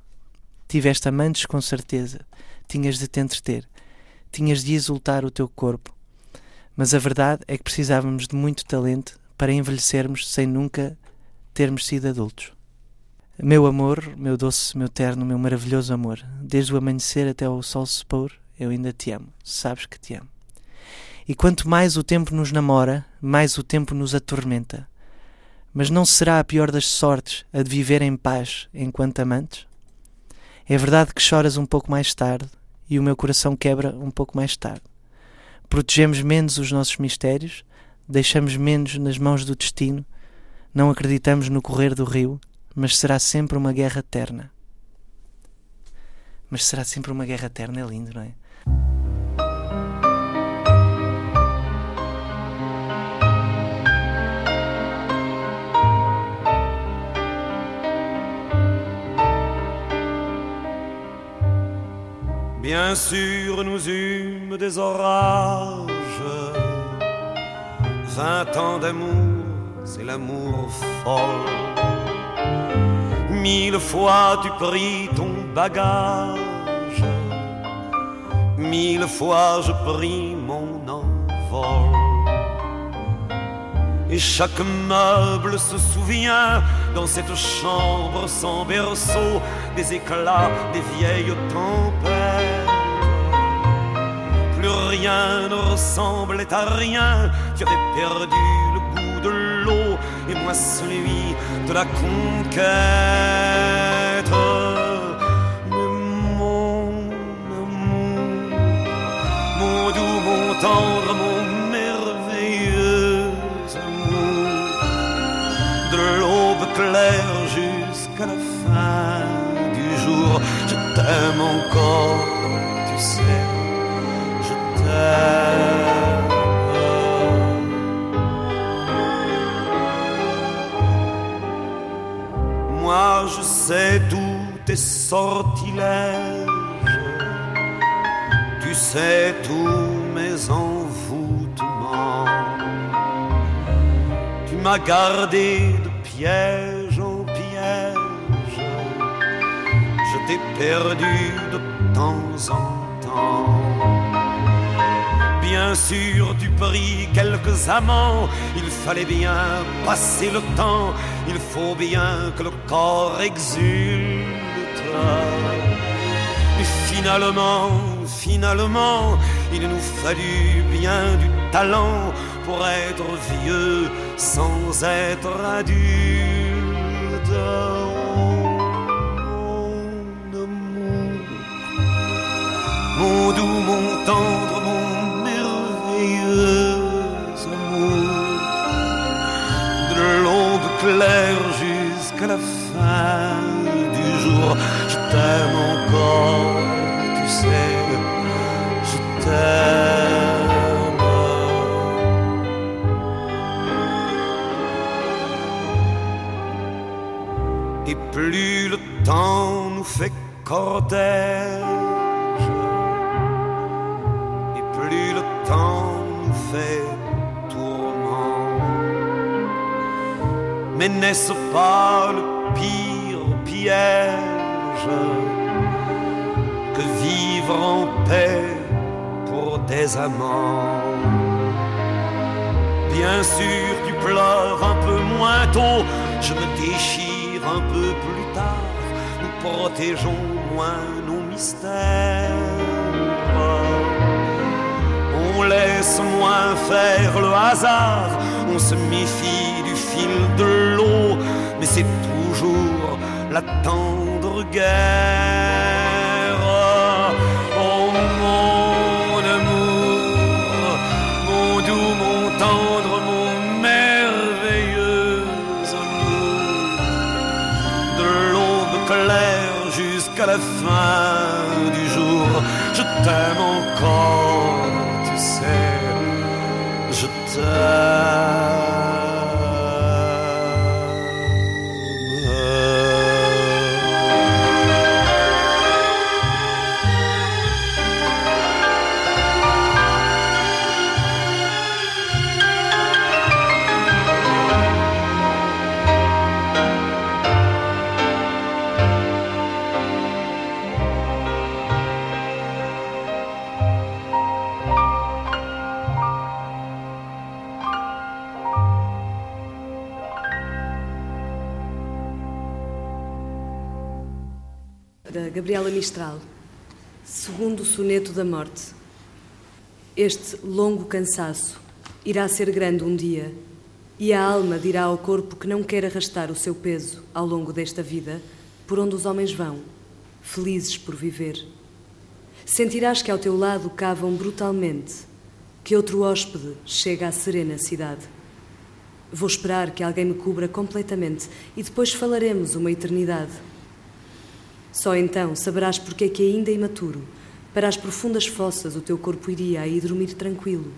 Tiveste amantes com certeza, tinhas de te entreter, tinhas de exultar o teu corpo, mas a verdade é que precisávamos de muito talento para envelhecermos sem nunca termos sido adultos. Meu amor, meu doce, meu terno, meu maravilhoso amor, desde o amanhecer até ao sol se pôr, eu ainda te amo, sabes que te amo. E quanto mais o tempo nos namora, mais o tempo nos atormenta. Mas não será a pior das sortes a de viver em paz enquanto amantes? É verdade que choras um pouco mais tarde e o meu coração quebra um pouco mais tarde. Protegemos menos os nossos mistérios, deixamos menos nas mãos do destino, não acreditamos no correr do rio, mas será sempre uma guerra eterna. Mas será sempre uma guerra eterna, é lindo, não é? Bien sûr, nous eûmes des orages. Vingt ans d'amour, c'est l'amour folle. Mille fois tu pris ton bagage. Mille fois je pris mon envol. Et chaque meuble se souvient dans cette chambre sans berceau des éclats des vieilles tempêtes. Plus rien ne ressemblait à rien, tu avais perdu le goût de l'eau et moi celui de la conquête. Mais mon amour, mon doux, mon tendre, jusqu'à la fin du jour, je t'aime encore, tu sais, je t'aime. Moi je sais tous tes sortilèges, tu sais tous mes envoûtements. Tu m'as gardé de piège en piège, je t'ai perdu de temps en temps. Bien sûr, tu pris quelques amants, il fallait bien passer le temps, il faut bien que le corps exulte. Et finalement, finalement, il nous fallut bien du talent pour être vieux sans être adulte. Mon amour, mon doux, mon tendre, mon merveilleux amour, de l'aube claire jusqu'à la fin du jour, je t'aime encore, tu sais, je t'aime. Plus le temps nous fait cortège, et plus le temps nous fait tourment. Mais n'est-ce pas le pire piège que vivre en paix pour des amants? Bien sûr, tu pleures un peu moins tôt, je me déchire un peu plus tard, nous protégeons moins nos mystères. On laisse moins faire le hasard, on se méfie du fil de l'eau, mais c'est toujours la tendre guerre. Fin du jour. Je t'aime Mistral, segundo soneto da morte. Este longo cansaço irá ser grande um dia, e a alma dirá ao corpo que não quer arrastar o seu peso ao longo desta vida por onde os homens vão, felizes por viver. Sentirás que ao teu lado cavam brutalmente, que outro hóspede chega à serena cidade. Vou esperar que alguém me cubra completamente e depois falaremos uma eternidade. Só então saberás porque é que ainda imaturo, para as profundas fossas o teu corpo iria aí dormir tranquilo,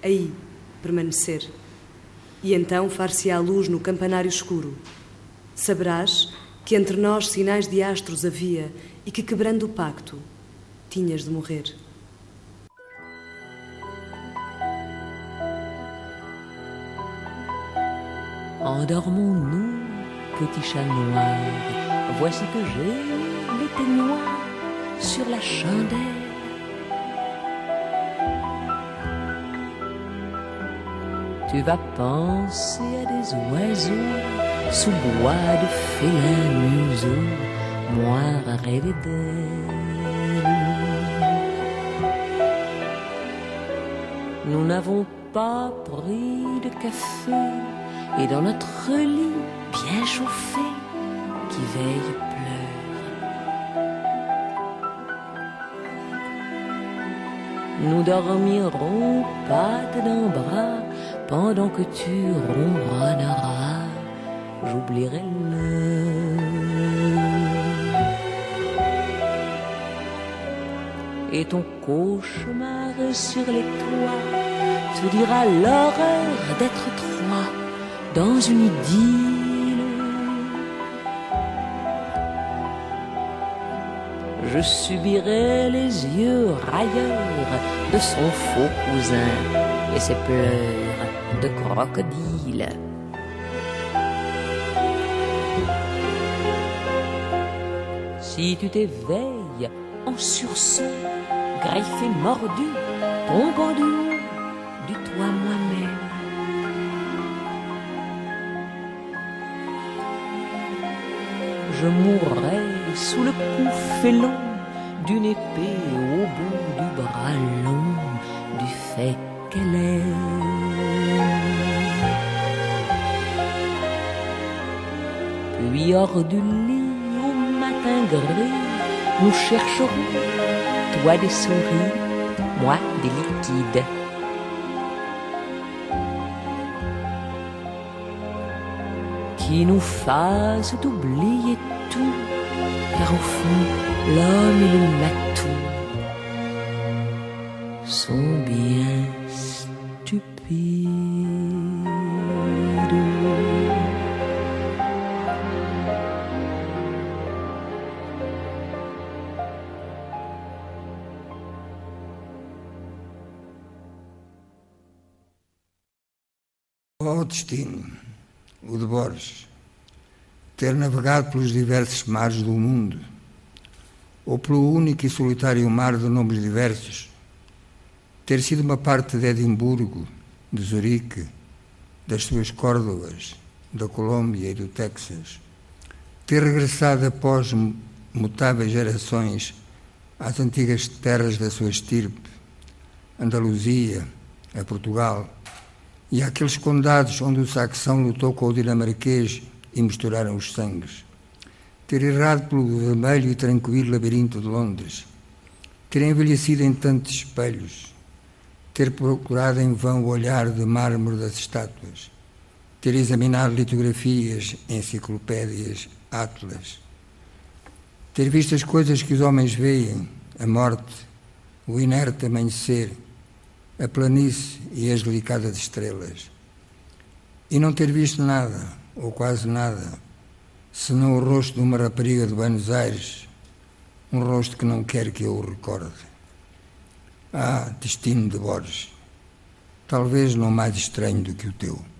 aí permanecer. E então far-se-á luz no campanário escuro. Saberás que entre nós sinais de astros havia e que quebrando o pacto, tinhas de morrer. Endormons-nous, petit chat noir. Voici que j'ai les peignoirs sur la chandelle. Tu vas penser à des oiseaux sous bois de félin museau, moi à rêver. Nous n'avons pas pris de café et dans notre lit bien chauffé qui veille Nous dormirons pattes d'un bras pendant que tu ronronneras. J'oublierai l'heure. Et ton cauchemar sur les toits te dira l'horreur d'être trois dans une idylle. Je subirai les yeux railleurs de son faux cousin et ses pleurs de crocodile. Si tu t'éveilles en sursaut, greffé mordu, tombant du haut du toit moi-même. Je mourrai sous le coup félon d'une épée au bout du bras long du fait qu'elle est. Puis hors du lit au matin gris, nous chercherons, toi des souris, moi des liquides. Qui nous fassent oublier tout, car au fond, l'homme et le matou ter navegado pelos diversos mares do mundo, ou pelo único e solitário mar de nomes diversos, ter sido uma parte de Edimburgo, de Zurique, das suas Córdovas, da Colômbia e do Texas, ter regressado após mutáveis gerações às antigas terras da sua estirpe, Andaluzia, a Portugal, e àqueles condados onde o saxão lutou com o dinamarquês e misturaram os sangues. Ter errado pelo vermelho e tranquilo labirinto de Londres. Ter envelhecido em tantos espelhos. Ter procurado em vão o olhar de mármore das estátuas. Ter examinado litografias, enciclopédias, atlas. ter visto as coisas que os homens veem, a morte, o inerte amanhecer, a planície e as delicadas estrelas, e não ter visto nada, ou quase nada, senão o rosto de uma rapariga de Buenos Aires, um rosto que não quer que eu o recorde. Ah, destino de Borges, talvez não mais estranho do que o teu.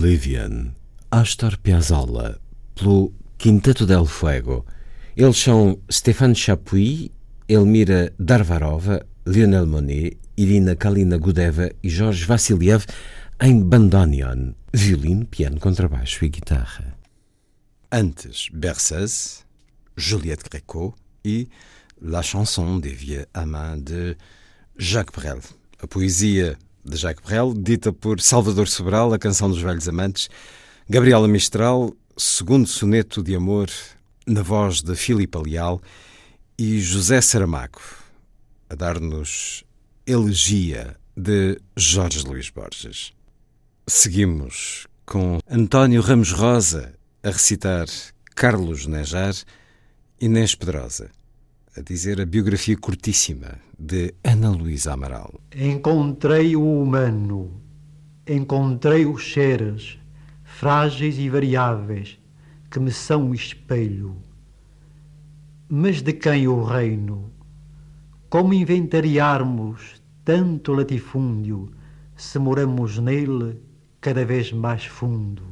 Oblivion, Astor Piazzolla, pelo Quinteto del Fuego. Eles são Stéphane Chapuis, Elmira Darvarova, Lionel Monet, Irina Kalina Gudeva e Jorge Vassiliev em bandoneon, violino, piano, contrabaixo e guitarra. Antes, Berceuse, Juliette Gréco e La chanson des vieux amants de Jacques Brel. A poesia de Jacques Brel, dita por Salvador Sobral, a canção dos velhos amantes, Gabriela Mistral, segundo soneto de amor, na voz de Filipe Leal, e José Saramago, a dar-nos Elegia de Jorge Luís Borges. Seguimos com António Ramos Rosa a recitar Carlos Nejar, Inês Pedrosa a dizer a biografia curtíssima de Ana Luísa Amaral. Encontrei o humano, encontrei os seres, frágeis e variáveis, que me são espelho. Mas de quem o reino? Como inventariarmos tanto latifúndio se moramos nele cada vez mais fundo?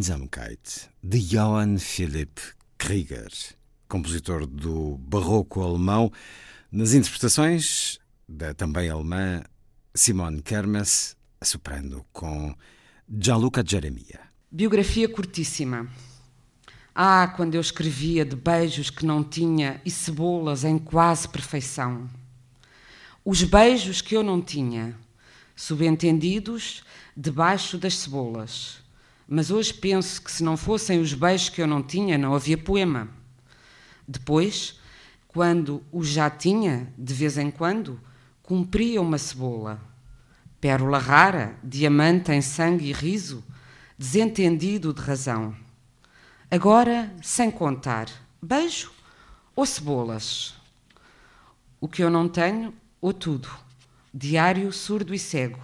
Einsamkeit, de Johann Philipp Krieger, compositor do barroco alemão, nas interpretações da também alemã Simone Kermes, a soprano com Gianluca Jeremia. Biografia curtíssima. Ah, quando eu escrevia de beijos que não tinha e cebolas em quase perfeição. Os beijos que eu não tinha, subentendidos debaixo das cebolas. Mas hoje penso que se não fossem os beijos que eu não tinha, não havia poema. Depois, quando os já tinha, de vez em quando, cumpria uma cebola. Pérola rara, diamante em sangue e riso, desentendido de razão. Agora, sem contar, beijo ou cebolas? O que eu não tenho, ou tudo. Diário surdo e cego.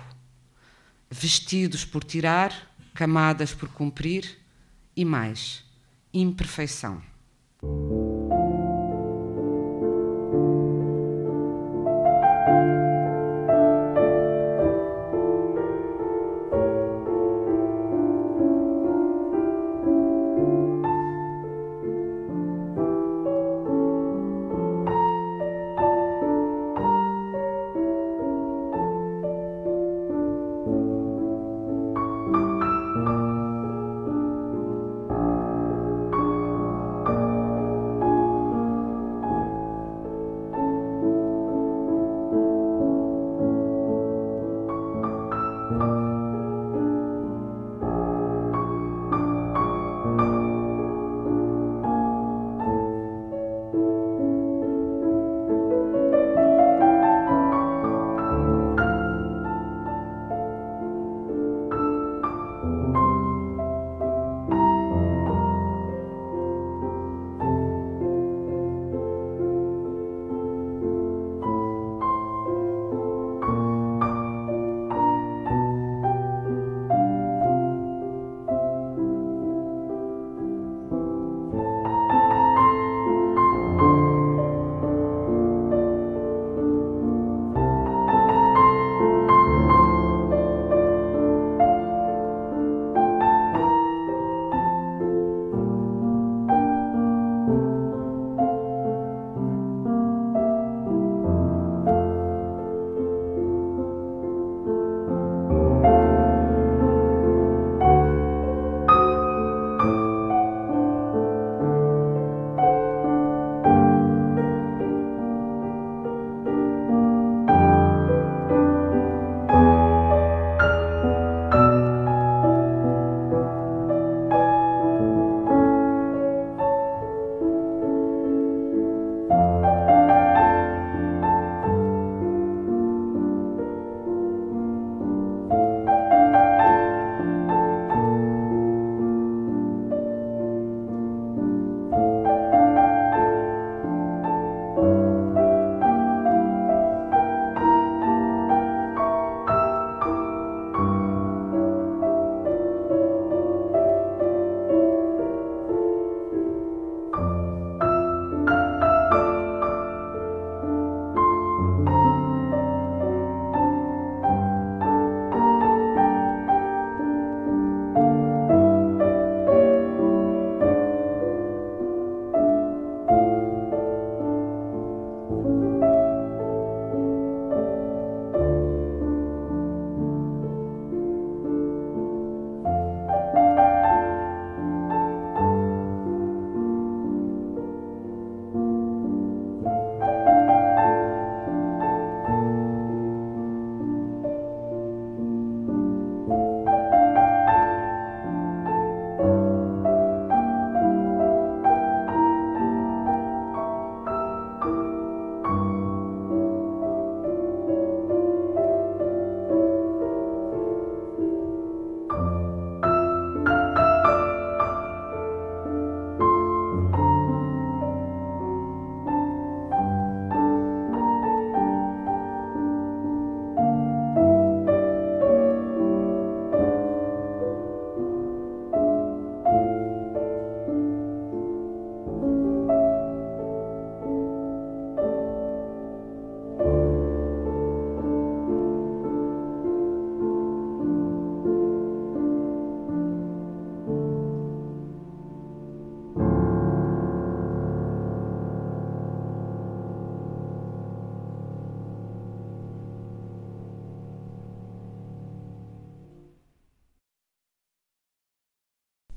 Vestidos por tirar, camadas por cumprir e mais, imperfeição.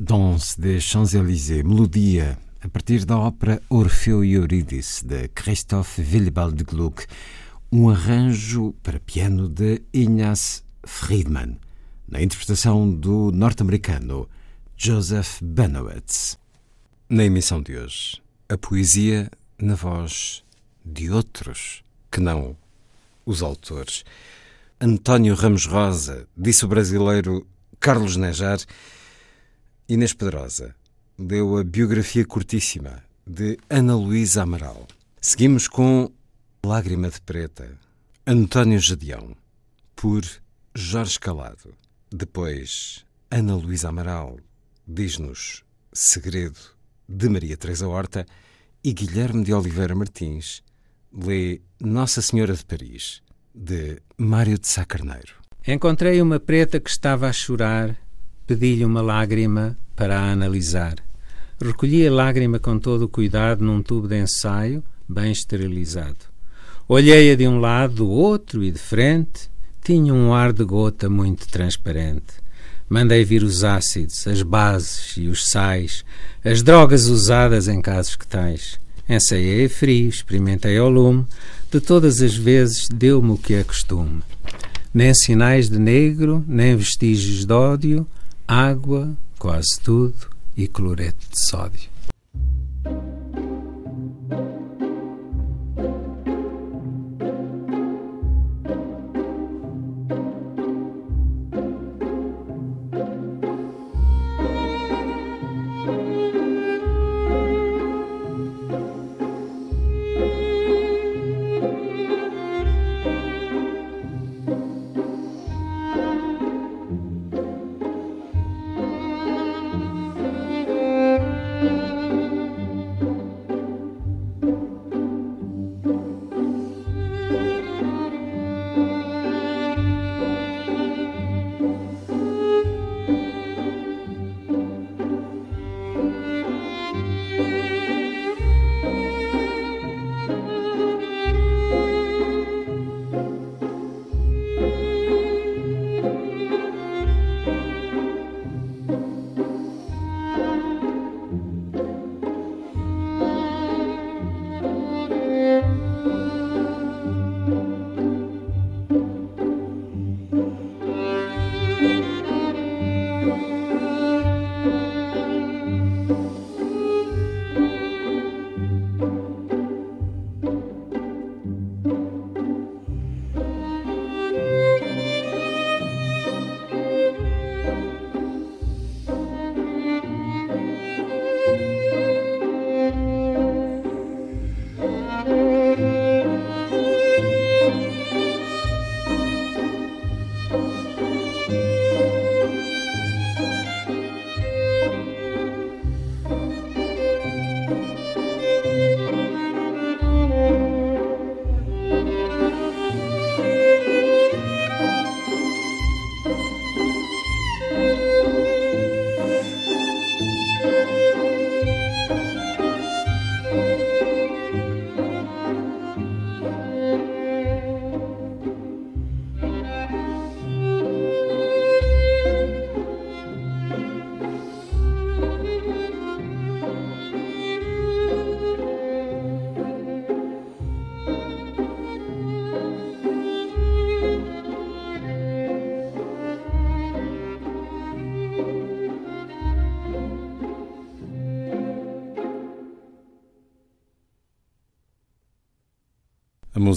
Danse des Champs-Élysées, melodia a partir da ópera Orfeu e Eurídice, de Christoph Willibald Gluck, um arranjo para piano de Ignaz Friedman, na interpretação do norte-americano Joseph Benowitz. Na emissão de hoje, a poesia na voz de outros que não os autores. António Ramos Rosa, disse o brasileiro Carlos Nejar, Inês Pedrosa leu a biografia curtíssima de Ana Luísa Amaral. Seguimos com Lágrima de Preta, António Gedeão, por Jorge Calado. Depois, Ana Luísa Amaral diz-nos Segredo de Maria Teresa Horta e Guilherme de Oliveira Martins lê Nossa Senhora de Paris, de Mário de Sá Carneiro. Encontrei uma preta que estava a chorar, pedi-lhe uma lágrima para a analisar. Recolhi a lágrima com todo o cuidado num tubo de ensaio, bem esterilizado. Olhei-a de um lado, do outro e de frente. Tinha um ar de gota muito transparente. Mandei vir os ácidos, as bases e os sais, as drogas usadas em casos que tais. Ensaiei a frio, experimentei ao lume, de todas as vezes deu-me o que é costume. Nem sinais de negro, nem vestígios de ódio, água, quase tudo, e cloreto de sódio.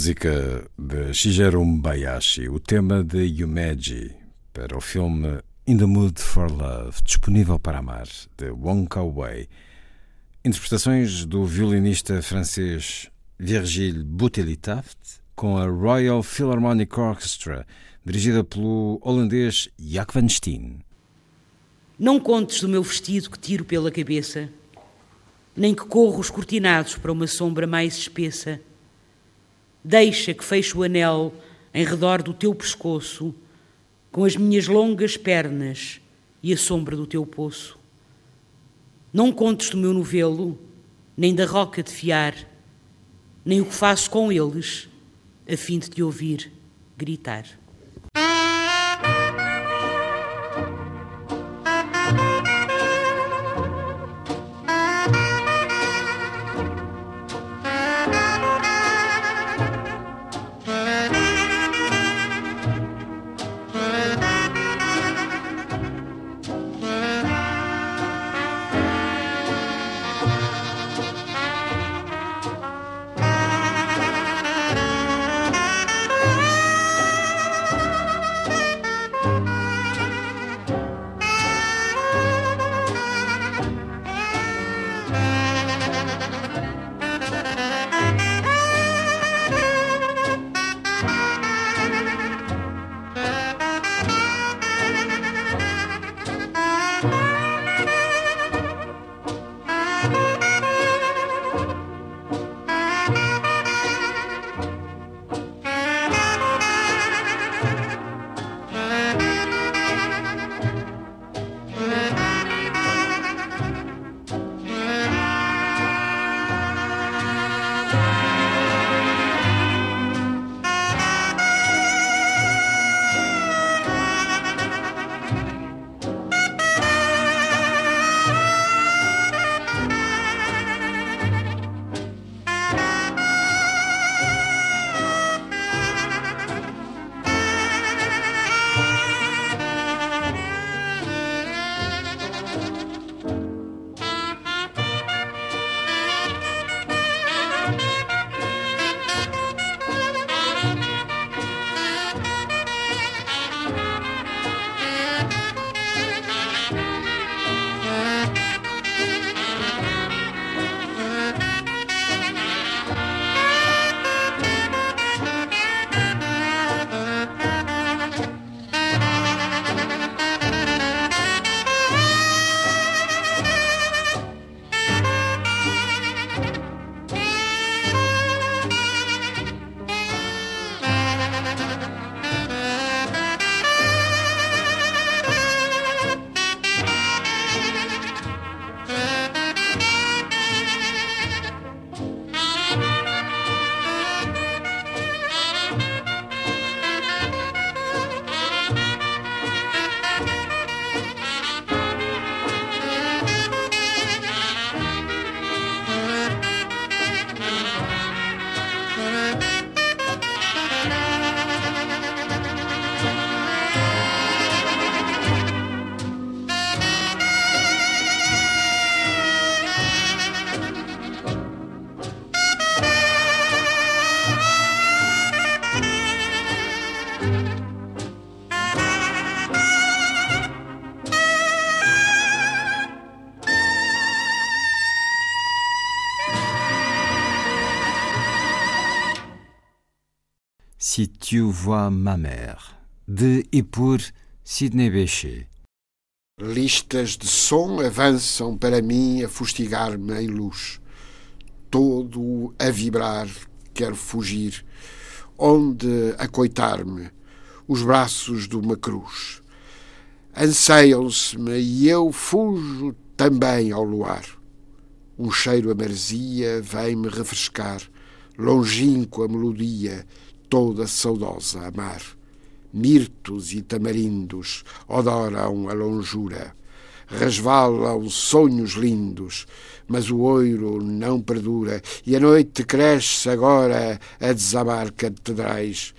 Música de Shigeru Bayashi, o tema de Yumeji, para o filme In the Mood for Love, disponível para amar, de Wong Kar-wai. Interpretações do violinista francês Virgile Bouteli-Taft com a Royal Philharmonic Orchestra, dirigida pelo holandês Jack van Steen. Não contes do meu vestido que tiro pela cabeça, nem que corro os cortinados para uma sombra mais espessa. Deixa que feche o anel em redor do teu pescoço, com as minhas longas pernas e a sombra do teu poço. Não contes do meu novelo, nem da roca de fiar, nem o que faço com eles, a fim de te ouvir gritar. Si tu vois ma mère, de e por Sidney Bechet. Listas de som avançam para mim a fustigar-me em luz. Todo a vibrar, quero fugir. Onde acoitar-me? Os braços de uma cruz. Anseiam-se-me e eu fujo também ao luar. Um cheiro a marzia vem-me refrescar, longínqua melodia, toda saudosa a mar. Mirtos e tamarindos odoram a longura, resvalam sonhos lindos, mas o oiro não perdura e a noite cresce agora a desabar catedrais.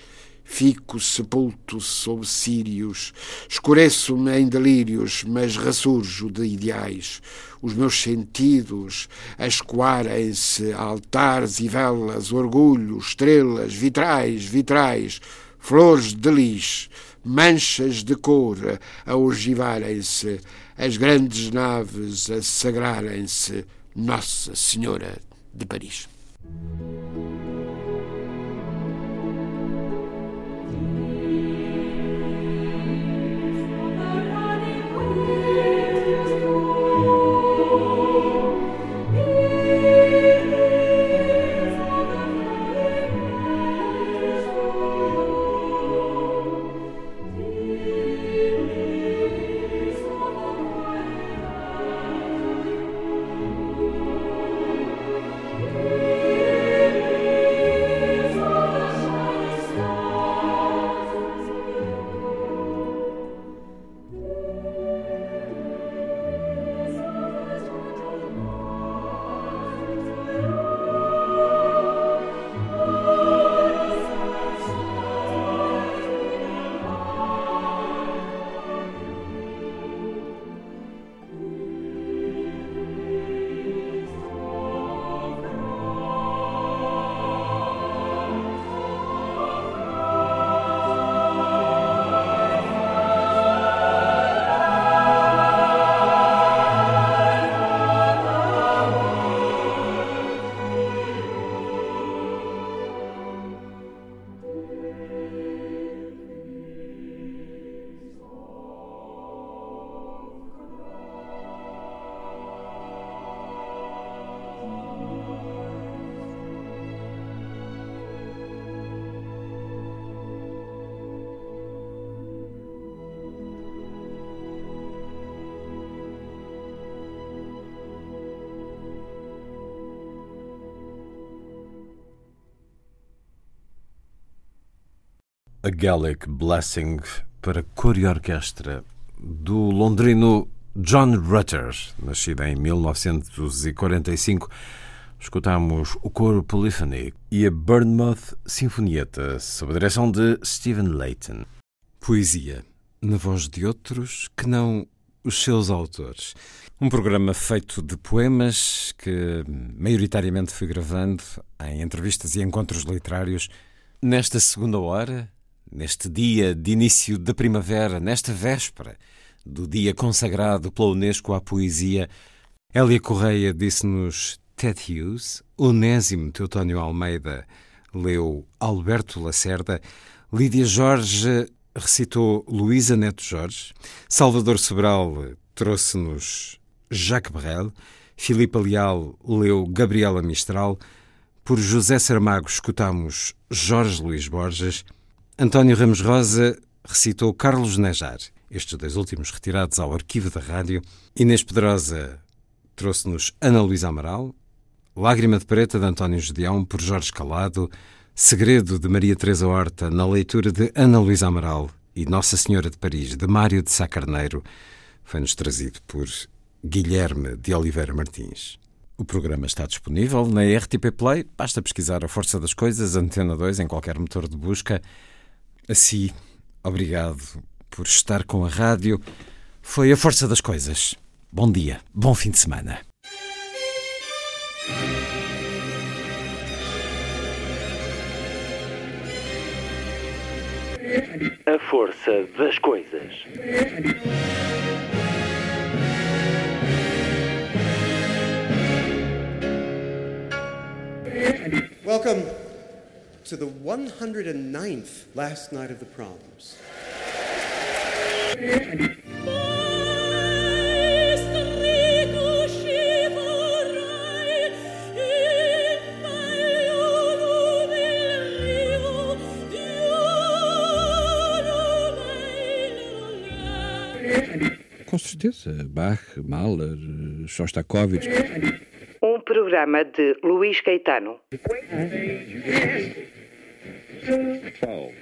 Fico sepulto sob círios, escureço-me em delírios, mas ressurjo de ideais. Os meus sentidos a escoarem-se, altares e velas, orgulho, estrelas, vitrais, vitrais, flores de lis, manchas de cor a ogivarem-se, as grandes naves a sagrarem-se, Nossa Senhora de Paris. A Gallic Blessing para cor e orquestra do londrino John Rutter, nascido em 1945. Escutamos o coro Polyphony e a Bournemouth Sinfonieta, sob a direção de Stephen Layton. Poesia, na voz de outros que não os seus autores. Um programa feito de poemas que maioritariamente fui gravando em entrevistas e encontros literários. Nesta segunda hora, neste dia de início da primavera, nesta véspera do dia consagrado pela Unesco à poesia, Hélia Correia disse-nos Ted Hughes, Onésimo Teutónio Almeida leu Alberto Lacerda, Lídia Jorge recitou Luísa Neto Jorge, Salvador Sobral trouxe-nos Jacques Brel, Filipe Leal leu Gabriela Mistral, por José Saramago escutamos Jorge Luís Borges, António Ramos Rosa recitou Carlos Nejar, estes dois últimos retirados ao arquivo da rádio. Inês Pedrosa trouxe-nos Ana Luísa Amaral, Lágrima de Preta de António Gedeão por Jorge Calado, Segredo de Maria Teresa Horta na leitura de Ana Luísa Amaral e Nossa Senhora de Paris de Mário de Sá Carneiro foi-nos trazido por Guilherme de Oliveira Martins. O programa está disponível na RTP Play, basta pesquisar a Força das Coisas, Antena 2, em qualquer motor de busca. Assim, obrigado por estar com a rádio. Foi a Força das Coisas. Bom dia, bom fim de semana. A Força das Coisas. Welcome to the 109th last night of the proms. Com certeza, Bach, Mahler, Shostakovich. Um programa de Luís Caetano. 12.